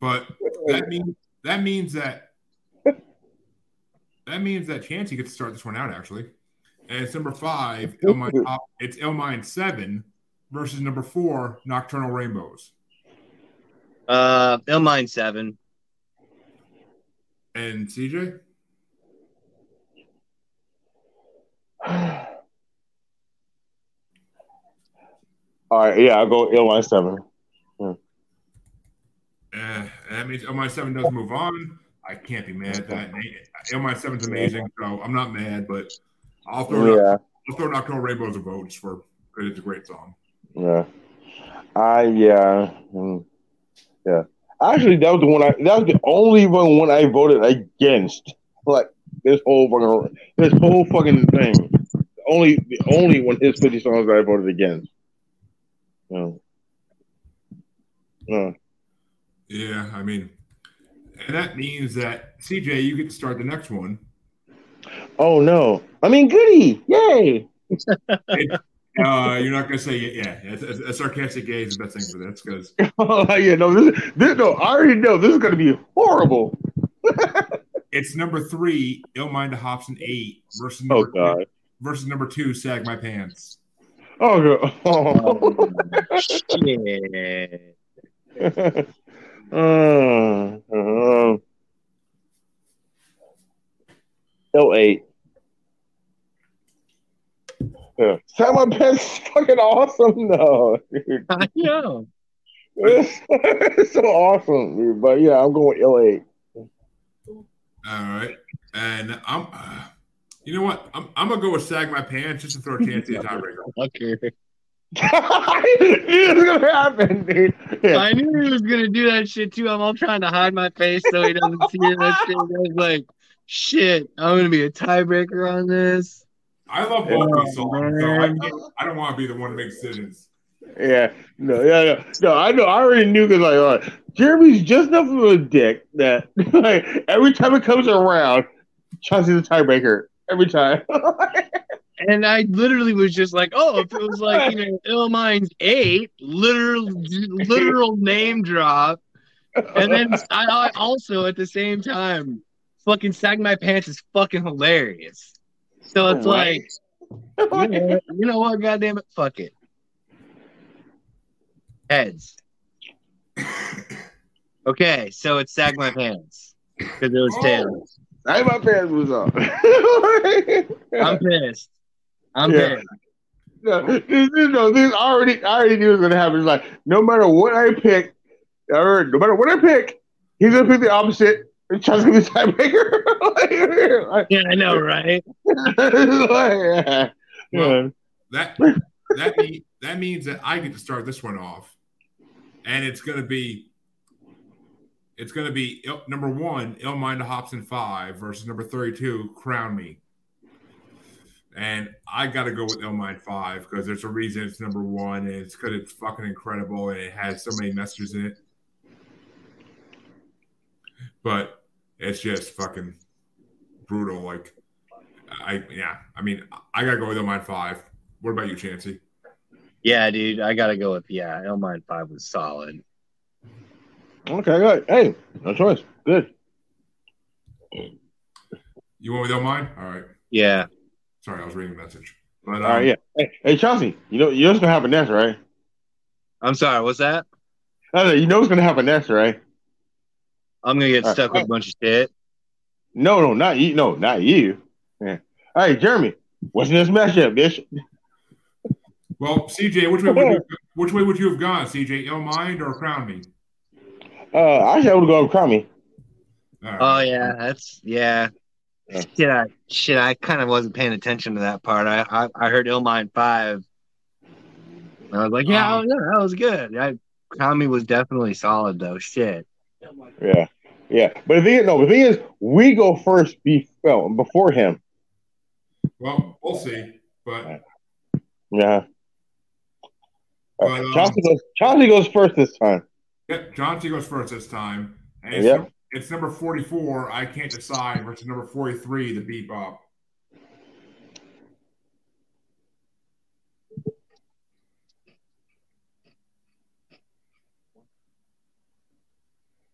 S2: But that means that means that that means that Chancy gets to start this one out actually. And it's number five, Illmind top, it's Illmind seven versus number four, Nocturnal Rainbows.
S4: Uh, Illmind seven.
S2: And CJ?
S5: All right, yeah, I'll go Illmind seven. Yeah.
S2: Uh, that means Illmind seven does move on. I can't be mad at that. Illmind seven's amazing, so I'm not mad, but I'll throw
S5: Yeah,
S2: I'll throw Nocturnal Rainbows a vote just for because it's a great song.
S5: yeah. I yeah, mm, yeah. Actually, that was the one I. That was the only one one I voted against. Like this whole fucking this whole fucking thing. The only the only one his fifty songs that I voted against. Yeah. Yeah.
S2: Yeah, I mean, and that means that CJ, you get to start the next one.
S5: Oh no! I mean, goody! Yay!
S2: Uh, you're not gonna say yeah. yeah. A, a sarcastic gay is the best thing for this because
S5: Oh yeah, no, this, this no, I already know this is gonna be horrible.
S2: it's number three, Illmind to Hopsin eight versus
S5: Oh god.
S2: versus number two, Sag My Pants.
S5: Oh god. Oh.
S4: Shit.
S5: Uh, uh, L eight. Yeah. Simon Pence is fucking awesome though. Dude.
S4: I know.
S5: It's, it's so awesome, dude. But yeah, I'm going with L eight.
S2: All right, and I'm. Uh, you know what? I'm, I'm gonna go with Sag My Pants just to throw Chancy a tiebreaker.
S4: Fucker.
S5: it's gonna happen, dude. Yeah.
S4: I knew he was gonna do that shit too. I'm all trying to hide my face so he doesn't see it. That shit. I was like, shit, I'm gonna be a tiebreaker on this.
S2: I love both
S4: Oh,
S2: these songs, so I, I don't want to be the one to make decisions.
S5: Yeah, no, yeah, no, no. I know. I already knew because like, uh, Jeremy's just enough of a dick that like every time it comes around, Chancy's a tiebreaker every time.
S4: And I literally was just like, oh, if it was like, you know, Illmind's eight, literal, literal name drop. And then I, I also at the same time, fucking Sag My Pants is fucking hilarious. So it's
S5: Right.
S4: like, you know, you know what? Goddamn it, fuck it. Heads. Okay, so it's Sag My Pants because it was
S2: Oh.
S4: tails.
S5: I my pants was up.
S4: I'm pissed. I'm
S5: Yeah.
S4: pissed.
S5: no, this, this, no, this already, I already knew it was gonna happen. It's like no matter what I pick, or no matter what I pick, he's gonna pick the opposite. And Chancy's the tiebreaker. like,
S4: Yeah, I know, right?
S5: like, yeah.
S2: Well, That that mean, that means that I get to start this one off, and it's gonna be it's gonna be number one, Illmind to Hopsin five versus number thirty-two, Crown Me. And I got to go with Illmind five because there's a reason it's number one, and it's because it's fucking incredible and it has so many messages in it. But it's just fucking brutal. Like, I yeah, I mean, I gotta go with Illmind five. What about you, Chancy?
S4: Yeah, dude, I gotta go with yeah. Illmind Five was solid.
S5: Okay, good. Hey, no choice. Good.
S2: You went with Illmind? All right.
S4: Yeah,
S2: Sorry, I was reading the message. But um,
S5: All right, yeah. Hey, hey, Chancy, you know you know what's gonna happen next, right?
S4: I'm sorry. What's that?
S5: I know, you know what's gonna happen next, right?
S4: I'm gonna get
S5: All right.
S4: stuck with a bunch of shit.
S5: No, no, not you. No, not you. Yeah. All right, Jeremy, what's in this matchup, bitch?
S2: Well, CJ, which way would you, which way would you have gone, CJ? Illmind or Crown Me?
S5: Uh, actually, I would go with Crown Me.
S2: All right.
S4: Oh yeah, that's yeah.
S5: Yeah.
S4: Shit, I shit, I kind of wasn't paying attention to that part. I I, I heard Illmind Five. I was like, yeah,
S2: Um,
S4: oh, yeah, that was good. I Kami was definitely solid though. Shit.
S5: Yeah. Yeah, but the thing, no, the thing is, we go first be, well, before him.
S2: Well, we'll see. But
S5: Yeah.
S2: But, um,
S5: Chancy goes. Chancy goes first this time.
S2: Yep, John T goes first this time. And
S5: Yep.
S2: Num- it's number 44, I Can't Decide, versus number 43, The Bebop.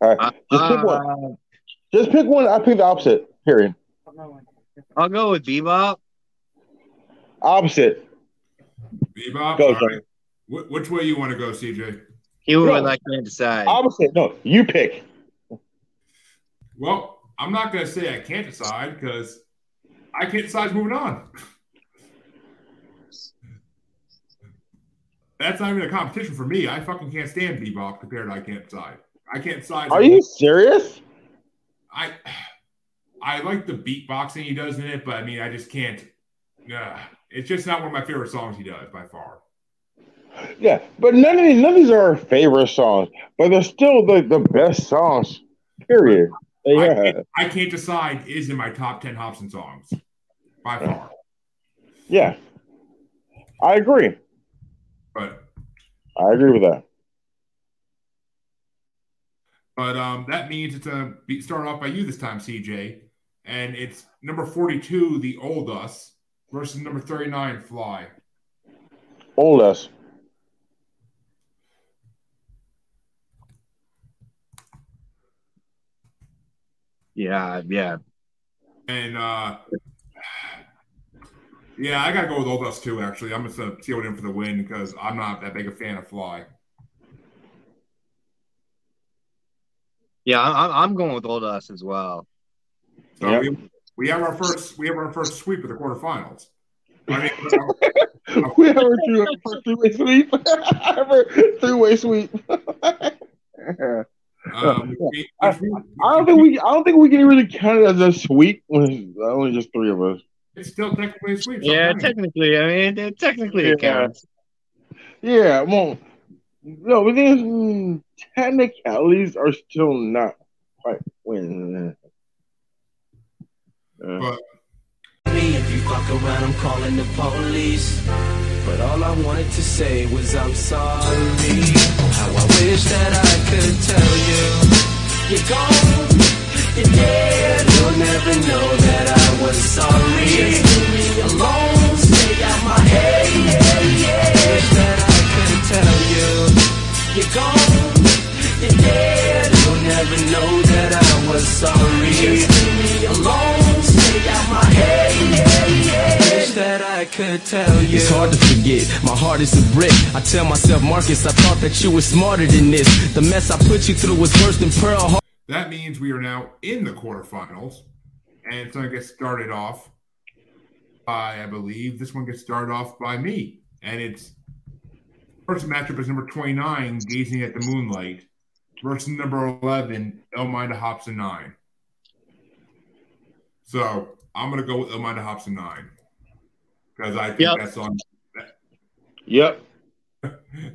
S5: All right, just pick one.
S4: Uh,
S5: Just pick one. I pick the opposite. Period.
S4: I'll go with Bebop.
S5: Opposite.
S2: Bebop?
S5: Go,
S2: right. Which way you want to go, CJ?
S4: He would
S5: No.
S4: like to decide.
S5: Opposite. No, you pick.
S2: Well, I'm not going to say I can't decide because I can't decide moving on. That's not even a competition for me. I fucking can't stand Bebop compared to I Can't Decide. I can't decide.
S5: Are you serious?
S2: I I like the beatboxing he does in it, but I mean, I just can't. Yeah, it's just not one of my favorite songs he does by far.
S5: Yeah, but none of these, none of these are our favorite songs, but they're still the, the best songs. Period.
S2: I,
S5: Yeah.
S2: can't, I can't decide is in my top ten Hopsin songs by far,
S5: Yeah. I agree.
S2: but
S5: I agree with that.
S2: but um, that means it's a be start off by you this time, CJ, and it's number forty-two, the old us, versus number thirty-nine, Fly.
S5: Old us.
S4: Yeah, yeah.
S2: And uh yeah, I gotta go with Old Us too. Actually, I'm just gonna seal it in for the win because I'm not that big a fan of Fly.
S4: Yeah, I'm, I'm going with Old Us as well.
S2: So
S5: Yep.
S2: we, we have our first we have our first sweep of the quarterfinals. I mean,
S5: we have a three-way sweep. three way sweep. Three way sweep.
S2: um, we-
S5: I, I don't think we. I don't think we can really count it as a sweep when it's only just three of us.
S2: it's still technically a sweep.
S4: Yeah,
S2: sometimes.
S4: technically, I mean, it- technically it
S5: Yeah.
S4: counts.
S5: Yeah, well, no, but then technicalities are still not quite winning. Uh,
S2: But
S1: Me, if you fuck around, I'm calling the police. But all I wanted to say was I'm sorry. How I wish that I could tell you. You're gone, you're dead. You'll never know that I was sorry. Just leave me alone, stay out my head. Yeah, yeah. Wish that I could tell you. You're gone, you're dead. You'll never know that I was sorry. Just leave me alone, stay out my head. Yeah, yeah. Wish that I could tell you.
S8: It's hard to forget. My heart is a brick. I tell myself, Marcus, I thought that you were smarter than this. The mess I put you through was worse than Pearl Harbor.
S2: that means we are now in the quarterfinals, and it's gonna get started off by I believe this one gets started off by me, and it's first matchup is number 29, Gazing at the Moonlight, versus number 11, Elmina Hopsin 9. So I'm gonna go with Elmina Hopsin 9 because I think
S4: Yep.
S2: that's on.
S5: yep.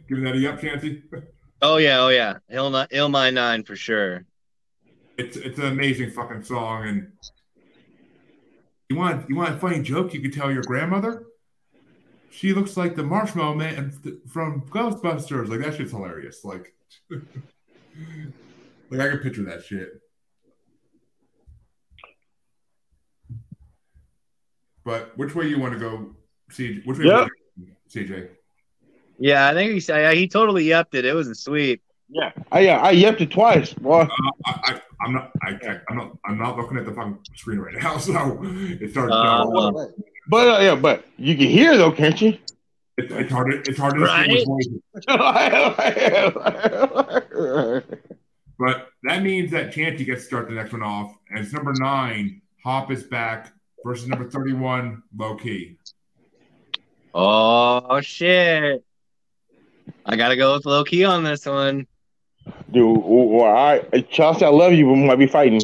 S2: Giving that a yep, Chancy.
S4: Oh yeah, oh yeah. Ill, Ill My Nine for sure.
S2: It's it's an amazing fucking song, and you want you want a funny joke you could tell your grandmother. She looks like the Marshmallow Man from Ghostbusters. Like that shit's hilarious. Like, like I can picture that shit. But which way you want to go, CJ? Which way?
S5: Yep.
S2: go, CJ?
S4: Yeah, I think he said he totally upped it. It was a sweep.
S5: Yeah. I yeah. I yepped it twice. Boy.
S2: Uh, I, I, I'm not. I, I, I'm not. I'm not looking at the fucking screen right now, so it's hard. To
S4: Uh,
S2: tell.
S5: But uh, yeah, but you can hear though, can't you?
S2: It's, it's hard. To, it's hard to
S4: Right.
S2: distinguish voices. But that means that Chancy gets to start the next one off, and it's number nine. Hop is back versus number thirty-one. Low key.
S4: Oh shit! I gotta go with low key on this one.
S5: Dude, well, I Chelsea, I love you, but we might be fighting.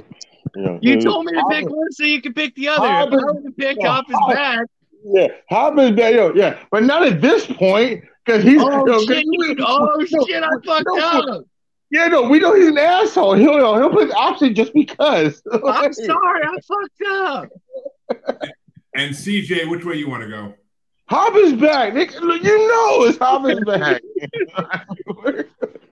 S5: You, know,
S4: You told me to pick one so you could pick the other. If I
S5: Hobbs-
S4: would have picked
S5: yeah,
S4: Hop is
S5: Hobbs-
S4: back.
S5: Yeah, Hobbies bad, yo, yeah, but not at this point because he's.
S4: Oh
S5: yo, 'cause
S4: shit!
S5: you-
S4: You, oh
S5: no,
S4: shit! I fucked
S5: no,
S4: up.
S5: Yeah, no, we know he's an asshole. He'll he'll put option just because.
S4: I'm sorry, I fucked up.
S2: And CJ, which way you want to go?
S5: Hop is back. You know it's Hop is back.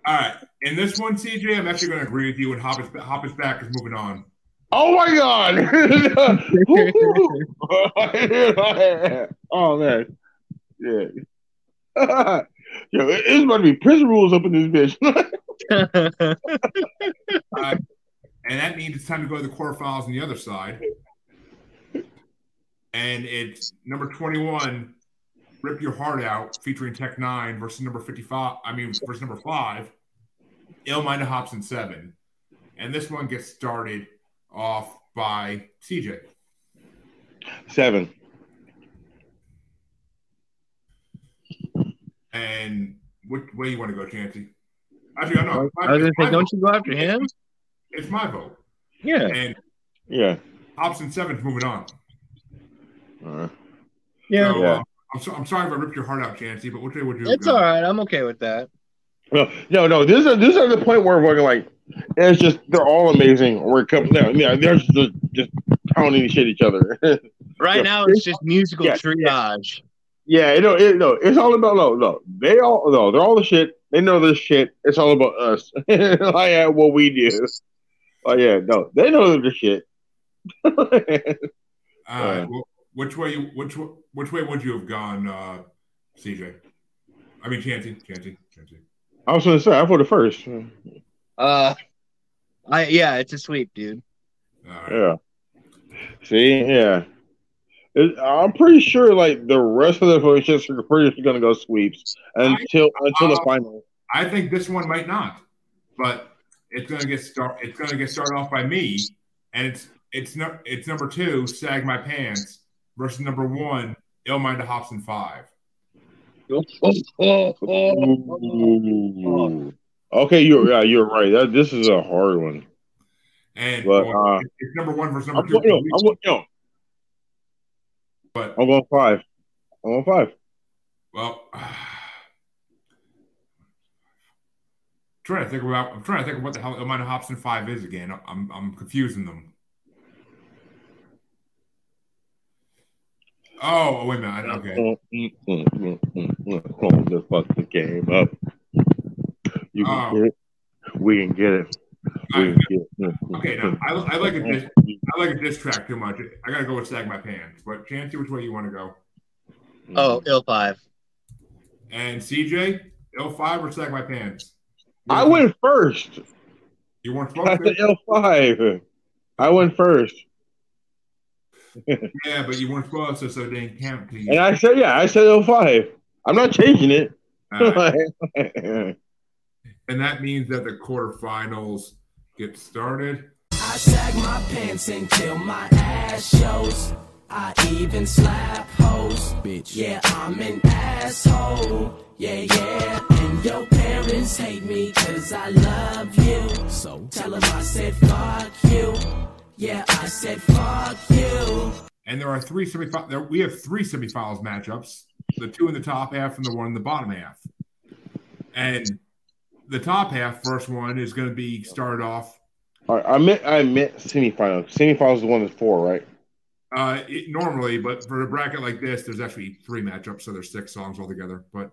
S2: All right. In this one, CJ, I'm actually going to agree with you. And Hop is, Hop is back is moving on.
S5: oh my god. oh man. Yeah. Yo, it's about to be prison rules up in this bitch.
S2: Uh, and that means it's time to go to the quarterfinals on the other side. And it's number 21, Rip Your Heart Out, featuring Tech N9ne versus number 55. I mean, versus number five, Illmind of Hopsin Seven. And this one gets started off by CJ.
S5: Seven.
S2: And which way you want to go, Chancy? Actually, I know.
S4: I was gonna say, don't you go after him?
S2: It's my vote.
S4: Yeah.
S2: And
S5: Yeah.
S2: Hopsin Seven's moving on.
S5: Uh,
S4: Yeah.
S2: So,
S5: Yeah.
S2: uh, I'm, so, I'm sorry if I ripped your heart out, Chancy, but what way would you
S4: It's all right. I'm okay with that.
S5: no, no, no. This is this is the point where we're like, it's just they're all amazing. We're coming down. Yeah, they're just, just pounding shit each other.
S4: Right
S5: Yeah.
S4: now, it's just musical
S5: Yeah.
S4: triage.
S5: yeah, you know, it, no, it's all about no, no. They all no, they're all the shit. They know this shit. It's all about us. like yeah, what we do. Oh yeah, no, they know the shit.
S2: All right.
S5: Uh,
S2: well, which way you which which way would you have gone, uh, CJ? I mean, Chancy, Chancy, Chancy.
S5: I was gonna say I voted first.
S4: Uh, I yeah, it's a sweep, dude.
S2: All right.
S5: Yeah. See, yeah. It, I'm pretty sure like the rest of the votes just are pretty much gonna go sweeps until until the
S2: uh,
S5: final.
S2: I think this one might not, but it's gonna get start. It's gonna get started off by me, and it's it's no, it's number two, sag my pants versus number one, Illmind of Hopsin five.
S5: Ooh. Okay, you're yeah, you're right. That this is a hard one.
S2: And
S5: But,
S2: well,
S5: uh,
S2: it's number one versus
S5: I'm,
S2: number
S5: going-
S2: two.
S5: yo, I'm, going- yo,
S2: but
S5: I'm going five. I'm going five.
S2: well, trying to think about. I'm trying to think of what the hell Illmind of Hopsin five is again. I'm I'm confusing them. Oh, wait a minute. Okay.
S5: Close the fucking game up. You can
S2: Oh.
S5: get it. We can get it. We can get it.
S2: Okay, now I, I like a diss. I like a diss track too much. I gotta go with sag my pants. But Chancy, which way you want to go?
S4: Oh, ill five.
S2: And CJ, L five or sag my pants?
S5: I went first.
S2: You weren't supposed
S5: said
S2: to.
S5: L five. I went first,
S2: Yeah, but you weren't supposed to, so it didn't count to you.
S5: and I said, "Yeah, I said L 5 I'm not changing it."
S2: All right. And that means that the quarterfinals get started.
S8: I sag my pants until my ass shows. I even slap hoes. Bitch. Yeah, I'm an asshole. Yeah, yeah. And your parents hate me cause I love you. So tell them I said fuck you. Yeah, I said fuck you.
S2: And there are three semifinals. There, we have three semifinals matchups: the two in the top half and the one in the bottom half. And the top half, first one, is going to be started off.
S5: All right, I meant I meant semifinals. Semifinals is the one that's four, right?
S2: Uh, it, normally, but for a bracket like this, there's actually three matchups, so there's six songs altogether. But,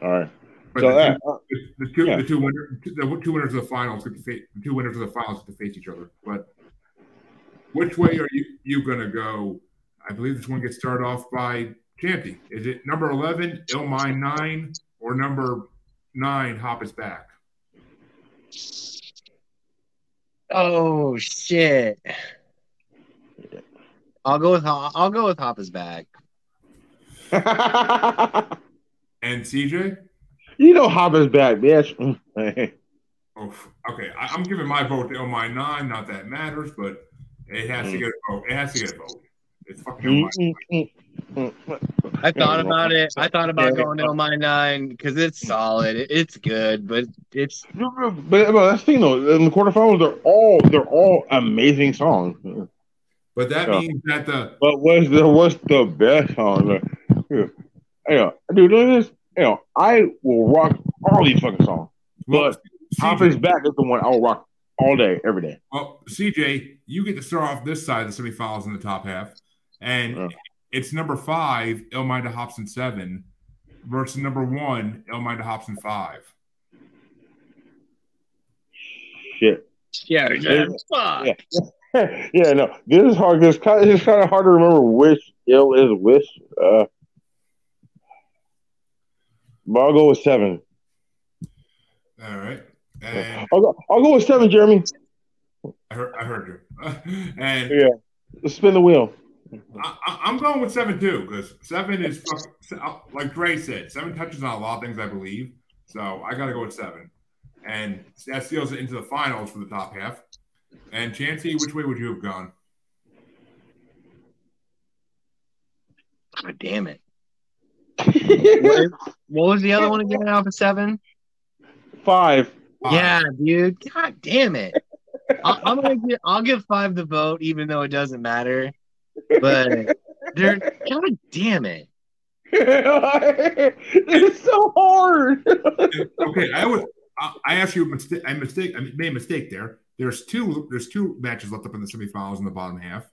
S5: All right.
S2: but
S5: So
S2: the,
S5: that
S2: two, the, the two,
S5: yeah.
S2: the two winners, the two winners of the finals, get to face, the two winners of the finals get to face each other. But which way are you you going to go? I believe this one gets started off by Chancy. Is it number eleven, Illmind nine, or number nine, Hop is back?
S4: Oh shit. I'll go with Ho- I'll go with Hoppa's back.
S2: And CJ?
S5: you know Hopper's back, bitch.
S2: Oh, okay. I, I'm giving my vote to Illmind nine. Not that matters, but it has to mm. get a vote. It has to get a vote. It's fucking Illmind.
S4: I thought about it. I thought about going to my nine because it's solid. It's good, but it's
S5: but, but that's the thing though. In the quarterfinals, they're all they're all amazing songs.
S2: But that
S5: Yeah.
S2: means that the
S5: But what's the what's the best song? Yeah, yeah. dude, look at this. You know, I will rock all these fucking songs.
S2: well,
S5: But Hop is back is the one I will rock all day, every day.
S2: Well, CJ, you get to start off this side of the semifinals in the top half, and
S5: Yeah.
S2: it's number five, Illmind of Hopsin seven, versus number one, Illmind of Hopsin five.
S5: Shit.
S4: Yeah,
S5: Yeah. Yeah. yeah, no, this is hard. It's kind, of, it's kind of hard to remember which ill is which. Uh, but I'll go with seven.
S2: All right, and
S5: I'll go, I'll go with seven, Jeremy.
S2: I heard, I heard you. and
S5: Yeah. Let's spin the wheel.
S2: I, I- I'm going with seven too because seven is fuck- uh, like Dre said. Seven touches on a lot of things, I believe. So I got to go with seven, and that seals it into the finals for the top half. And Chancy, which way would you have gone?
S4: God damn it. what, what was the other one again? Alpha Seven.
S5: Five.
S2: Five.
S4: Yeah, dude. God damn it. I, I'm gonna give. I'll give five the vote, even though it doesn't matter. But they're. God damn it.
S5: it's so hard.
S2: okay, I would. I, I asked you a mistake. I mistake. I made a mistake there. There's two. There's two matches left up in the semifinals in the bottom half.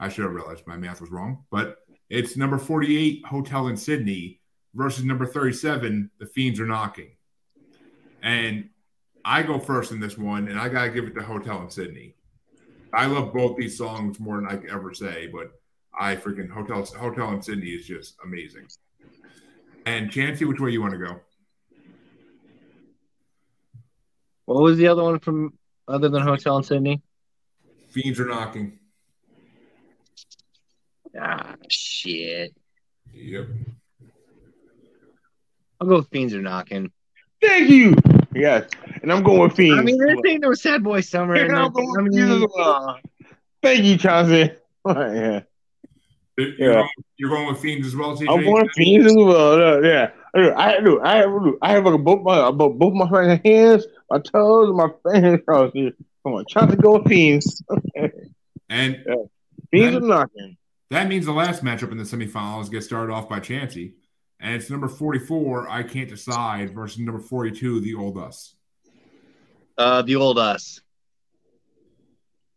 S2: I should have realized my math was wrong, but it's number 48 Hotel in Sydney versus number 37 The Fiends Are Knocking, and I go first in this one, and I gotta give it to Hotel in Sydney. I love both these songs more than I could ever say, but I freaking Hotel Hotel in Sydney is just amazing. And Chancy, which way you want to go?
S4: What was the other one from other than Hotel in Sydney?
S2: Fiends are knocking.
S4: Ah, shit.
S2: Yep.
S4: I'll go with Fiends are knocking.
S5: Thank you. Yes. And I'm going with Fiends.
S4: I mean, this ain't no sad boy summer.
S5: And
S4: And
S5: I'm going
S4: I
S5: with
S4: mean,
S5: Fiends as well. Thank you, Chancy. yeah.
S2: You're,
S5: Yeah.
S2: going, you're going with Fiends as well, CJ?
S5: I'm going with Fiends as well. yeah. I do. I have. I have like both my both both my right hands, my toes, and my fingers crossed. here. Come on, Chancy, go with Fiends.
S2: And
S5: Fiends are knocking.
S2: that means the last matchup in the semifinals gets started off by Chancy. And it's number 44, I Can't Decide, versus number 42, The Old Us.
S4: uh, the old us.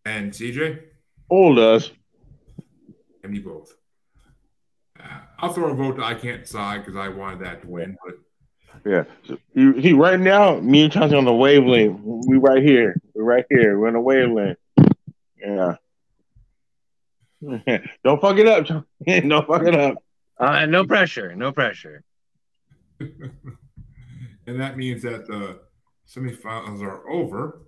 S2: And CJ?
S5: Old us.
S2: And me both. Uh, I'll throw a vote to I Can't Decide because I wanted that to win. But
S5: Yeah. So, you see, right now, me and Chancy on the wavelength. We right here. We're right here. We're on the wavelength. Yeah. Don't fuck it up. Chancy. Don't fuck it up.
S4: Uh, no pressure. No pressure.
S2: and that means that the semifinals are over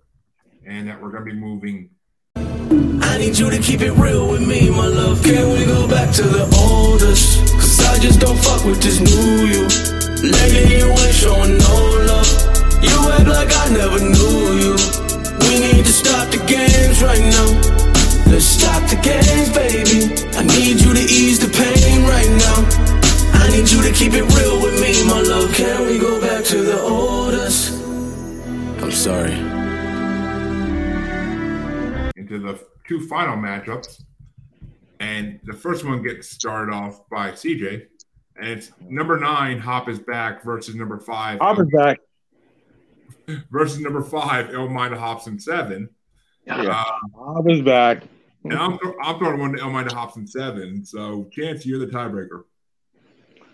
S2: and that we're going to be moving
S8: I need you to keep it real with me, my love. Can we go back to the old us? Cause I just don't fuck with this new you. Lately you ain't showing no love. You act like I never knew you. We need to stop the games right now. Let's stop the games, baby. Keep it real with me, my love. Can we go back to the old us? I'm sorry.
S2: into the two final matchups. And the first one gets started off by CJ. And it's number nine, Hop is back versus number five.
S5: Hop is back.
S2: Versus number five, Illmind of Hopsin seven.
S5: Yeah.
S2: Uh,
S5: Hop is back.
S2: and I'm, th- I'm throwing one to Illmind of Hopsin seven. So, Chance, you're the tiebreaker.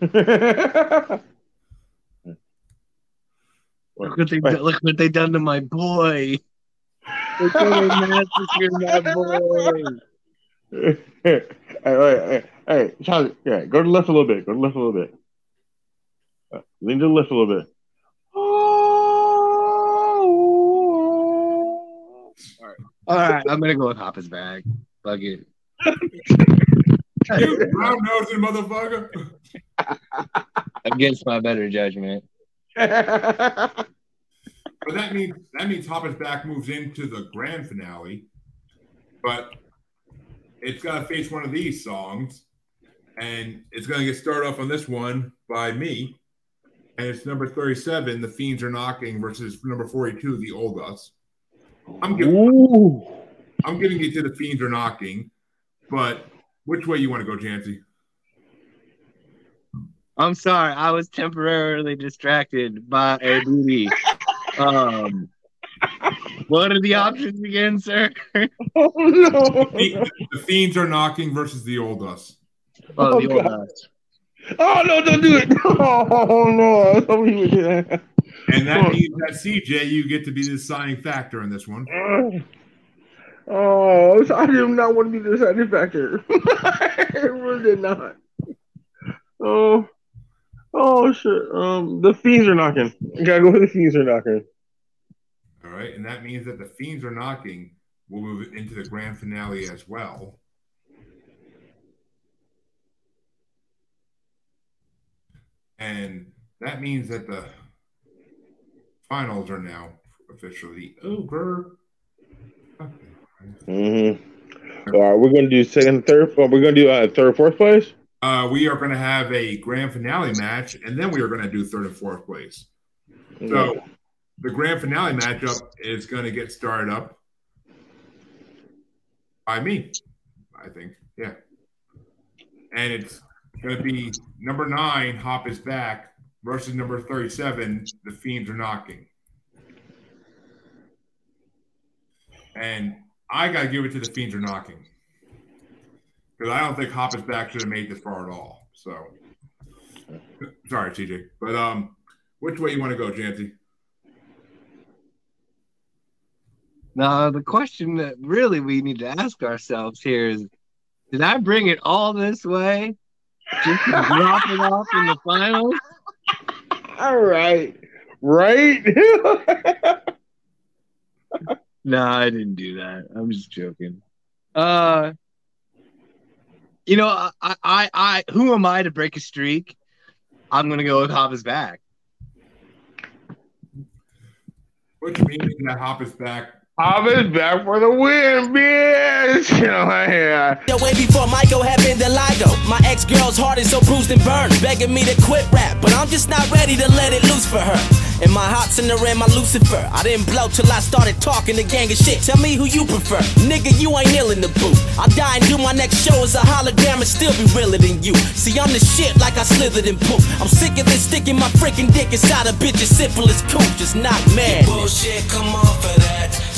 S4: Look what they look what they done to my boy. Look what they massacred my boy.
S5: hey, hey, hey, hey, yeah, go to the left a little bit. Go to the left a little bit. Uh, lean to the left a little bit.
S4: All right, I'm gonna go with Hopper's bag. Fuck it.
S2: You brown nosing motherfucker.
S4: Against my better judgment.
S2: But that means that means Hop is back moves into the grand finale. But it's got to face one of these songs, and it's going to get started off on this one by me. And it's number 37, The Fiends Are Knocking, versus number 42, The Old Us. I'm giving,
S5: Ooh.
S2: I'm giving it to The Fiends Are Knocking, but which way you want to go, Chancy?
S4: I'm sorry, I was temporarily distracted by a booty. Um, what are the options again, sir?
S5: Oh no!
S2: The, the Fiends are knocking versus the old us.
S4: Oh, the
S5: Oh,
S4: old
S5: God.
S4: us.
S5: Oh no! Don't do it! Oh no! I thought we would do that.
S2: And that means that CJ, you get to be the deciding factor in this one.
S5: Oh, I did not want to be the deciding factor. I really did not. Oh, oh shit. Um, the fiends are knocking. Gotta go with the fiends are knocking.
S2: All right. And that means that the Fiends are knocking We'll move into the grand finale as well. And that means that the finals are now officially over.
S5: Mm-hmm. All right, we're gonna do second, third. Oh, we're gonna do uh, third, fourth place.
S2: Uh, we are going to have a grand finale match, and then we are going to do third and fourth place. So the grand finale matchup is going to get started up by me, I think. Yeah. And it's going to be number nine, Hop is back, versus number 37, The Fiends are knocking. And I got to give it to The Fiends are knocking. Because I don't think Hop is back should have made this far at all. So, sorry, CJ. But um, which way you want to go, Chancy?
S4: Now, the question that really we need to ask ourselves here is did I bring it all this way just to drop it off in the finals?
S5: All right, right.
S4: No, I didn't do that. I'm just joking. Uh, you know, I, I, I, who am I to break a streak? I'm gonna go with Hava's back.
S2: What do Which means that Hop is back.
S5: Hop is back for the win, bitch. You know, yeah.
S1: Uh, the way before Michael had been the Ligo. My ex girl's heart is so bruised and burned, begging me to quit rap, but I'm just not ready to let it loose for her. And my heart's in the rim, my Lucifer. I didn't blow till I started talking a gang of shit. Tell me who you prefer. Nigga, you ain't ill in the booth. I'll die and do my next show as a hologram and still be realer than you. See, I'm the shit like I slithered in poop. I'm sick of this sticking my freaking dick inside a bitch as simple as cool. Just not mad. Bullshit, come off of that.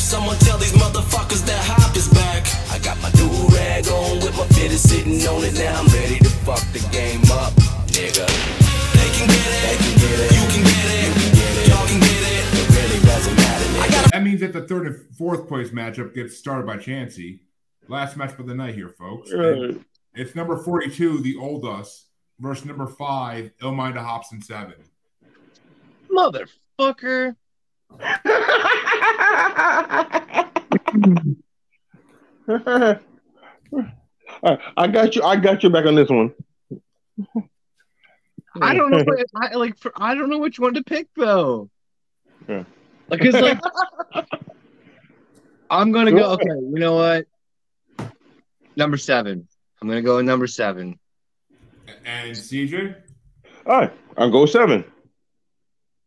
S1: Someone tell these motherfuckers that hop is back. I got my new rag on with my fitter sitting on it. Now I'm ready to fuck the game up, nigga. They can get it. They can get it. You can get it. You can get it. Y'all can get it. It really doesn't matter, nigga. I got
S2: That means that the third and fourth place matchup gets started by Chancy. Last match of the night here, folks. And It's number 42, the old us, versus number five, Illmind of Hopsin seven.
S4: Motherfucker.
S5: I got you. I got you back on this one.
S4: I don't know. What, I like. For, I don't know which one to pick though.
S5: Yeah.
S4: Like, cause like, I'm gonna go. Okay, you know what? Number seven. I'm gonna go with number seven.
S2: And CJ?
S5: All right, I'll go seven.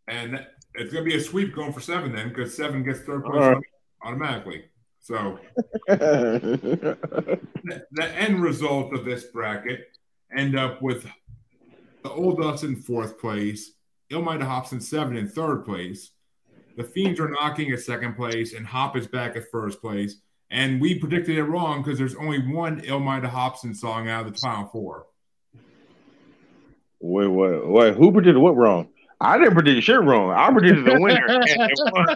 S2: And that- it's going to be a sweep going for seven then, because seven gets third place
S5: right.
S2: automatically. So the, the end result of this bracket end up with the Old Us in fourth place, Illmind of Hopsin seven in third place. The Fiends are knocking at second place, and Hop is back at first place. And we predicted it wrong because there's only one Illmind of Hopsin song out of the final four.
S5: wait, wait, wait. Who predicted what wrong? I didn't predict shit wrong. I predicted the winner. and it won.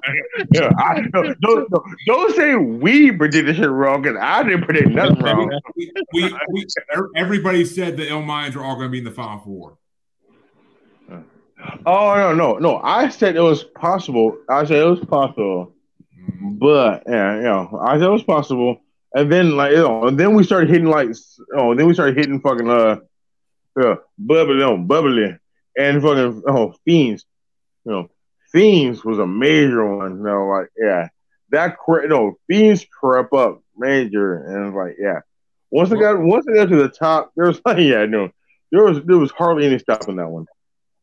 S5: yeah, I, don't, don't, don't say we predicted shit wrong because I didn't predict nothing wrong.
S2: we, we, we, everybody said the Ilminds are all going to be in the final four.
S5: Oh no, no, no. I said it was possible. I said it was possible, but yeah, you know, I said it was possible. And then like you know, and then we started hitting like oh, then we started hitting fucking uh, yeah, bubbly, no, bubbly, and fucking oh, fiends. You know, fiends was a major one. You know, like yeah, that cre- no fiends crept up major, and it's like yeah. Once it got once it got to the top, there was like yeah, no, there was there was hardly any stopping that one.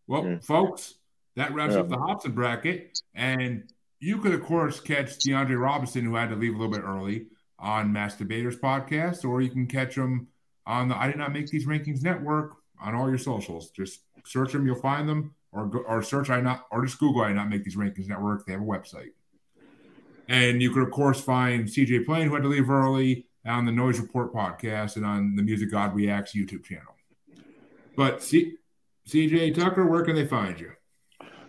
S2: Well,
S5: Yeah.
S2: folks, that wraps
S5: Yeah.
S2: up the Hopsin bracket. And you could, of course, catch Diandre Robinson, who had to leave a little bit early, on Mass Debaters podcast, or you can catch him on the I Did Not Make These Rankings Network on all your socials. Just search them, you'll find them. or or search I not or just Google I not make these rankings network. They have a website, and you could of course find CJ Plain who had to leave early on the Noize Report podcast and on the Music God Reacts YouTube channel. But C, CJ Tucker, where can they find you?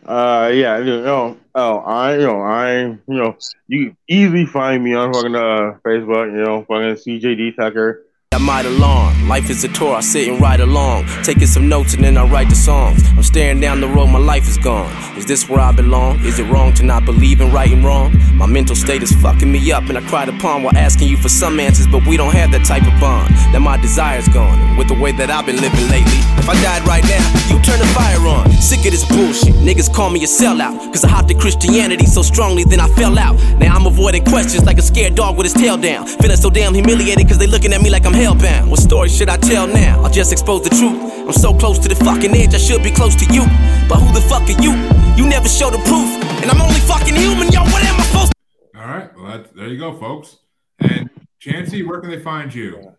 S5: Uh, yeah, you know, oh, I, you know, I, you know, you can easily find me on fucking uh Facebook, you know, fucking CJD Tucker.
S1: I might along. Life is a tour, I sit and ride along. Taking some notes and then I write the songs. I'm staring down the road, my life is gone. Is this where I belong? Is it wrong to not believe in right and wrong? My mental state is fucking me up, and I cried upon while asking you for some answers, but we don't have that type of bond. Now my desire's gone, with the way that I've been living lately, if I died right now, you turn the fire on. Sick of this bullshit. Niggas call me a sellout, cause I hopped in Christianity so strongly, then I fell out. Now I'm avoiding questions like a scared dog with his tail down. Feeling so damn humiliated, cause they looking at me like I'm hellbound. What story should I tell now? I'll just expose the truth. I'm so close to the fucking edge, I should be close to you. But who the fuck are you? You never show the proof. And I'm only fucking human, yo, what am I supposed to
S2: All right, well, that's, there you go, folks. And Chancy, where can they find you?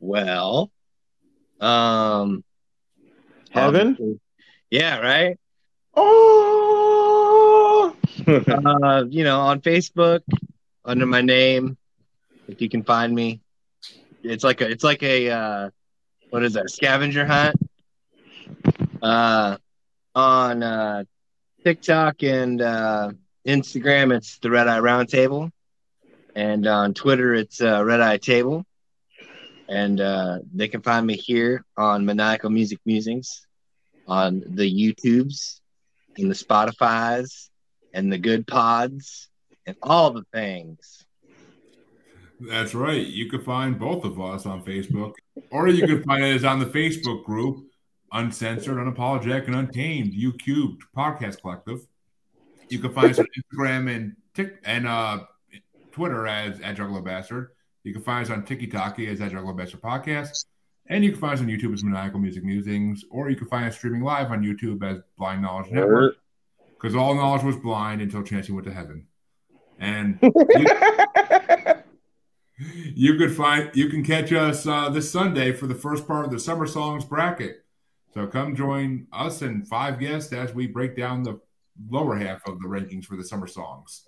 S4: Well, um,
S5: Heaven?
S4: obviously- Yeah, right.
S5: Oh,
S4: uh, you know, on Facebook under my name, if you can find me. It's like a it's like a uh what is that, scavenger hunt. Uh on uh TikTok and uh Instagram it's the Red Eye Roundtable. And on Twitter it's uh Red Eye Table. And uh they can find me here on Maniacal Music Musings on the YouTubes and the Spotify's and the good pods and all the things.
S2: That's right. You can find both of us on Facebook, or you can find us on the Facebook group, Uncensored, Unapologetic, and Untamed, U Cubed Podcast Collective. You can find us on Instagram and Tik and uh, Twitter as at Juggalo Bastard. You can find us on TikTok as at Juggalo Bastard Podcast. And you can find us on YouTube as Maniacal Music Musings, or you can find us streaming live on YouTube as Blind Knowledge Network. Because all knowledge was blind until Chancy went to heaven. And you, you could find you can catch us uh, this Sunday for the first part of the Summer Songs bracket. So come join us and five guests as we break down the lower half of the rankings for the Summer Songs.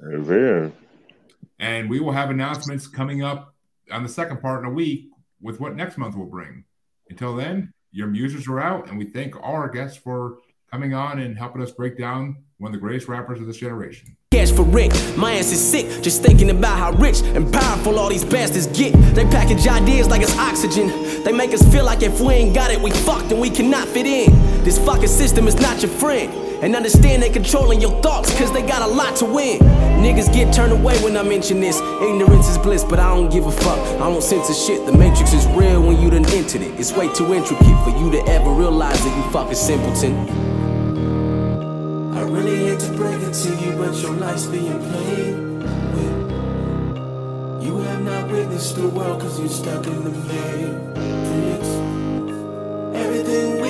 S2: And we will have announcements coming up on the second part in a week with what next month will bring. Until then, your muses are out, and we thank all our guests for coming on and helping us break down one of the greatest rappers of this generation.
S1: Cash for Rick. My ass is sick, just thinking about how rich and powerful all these bastards get. They package ideas like it's oxygen. They make us feel like if we ain't got it, we fucked and we cannot fit in. This fucking system is not your friend. And understand they controlling your thoughts, cause they got a lot to win. Niggas get turned away when I mention this. Ignorance is bliss, but I don't give a fuck. I don't censor shit. The matrix is real when you done entered it. It's way too intricate for you to ever realize that you fucking simpleton break it to you, but your life's being played with. You have not witnessed the world cause you're stuck in the matrix. Everything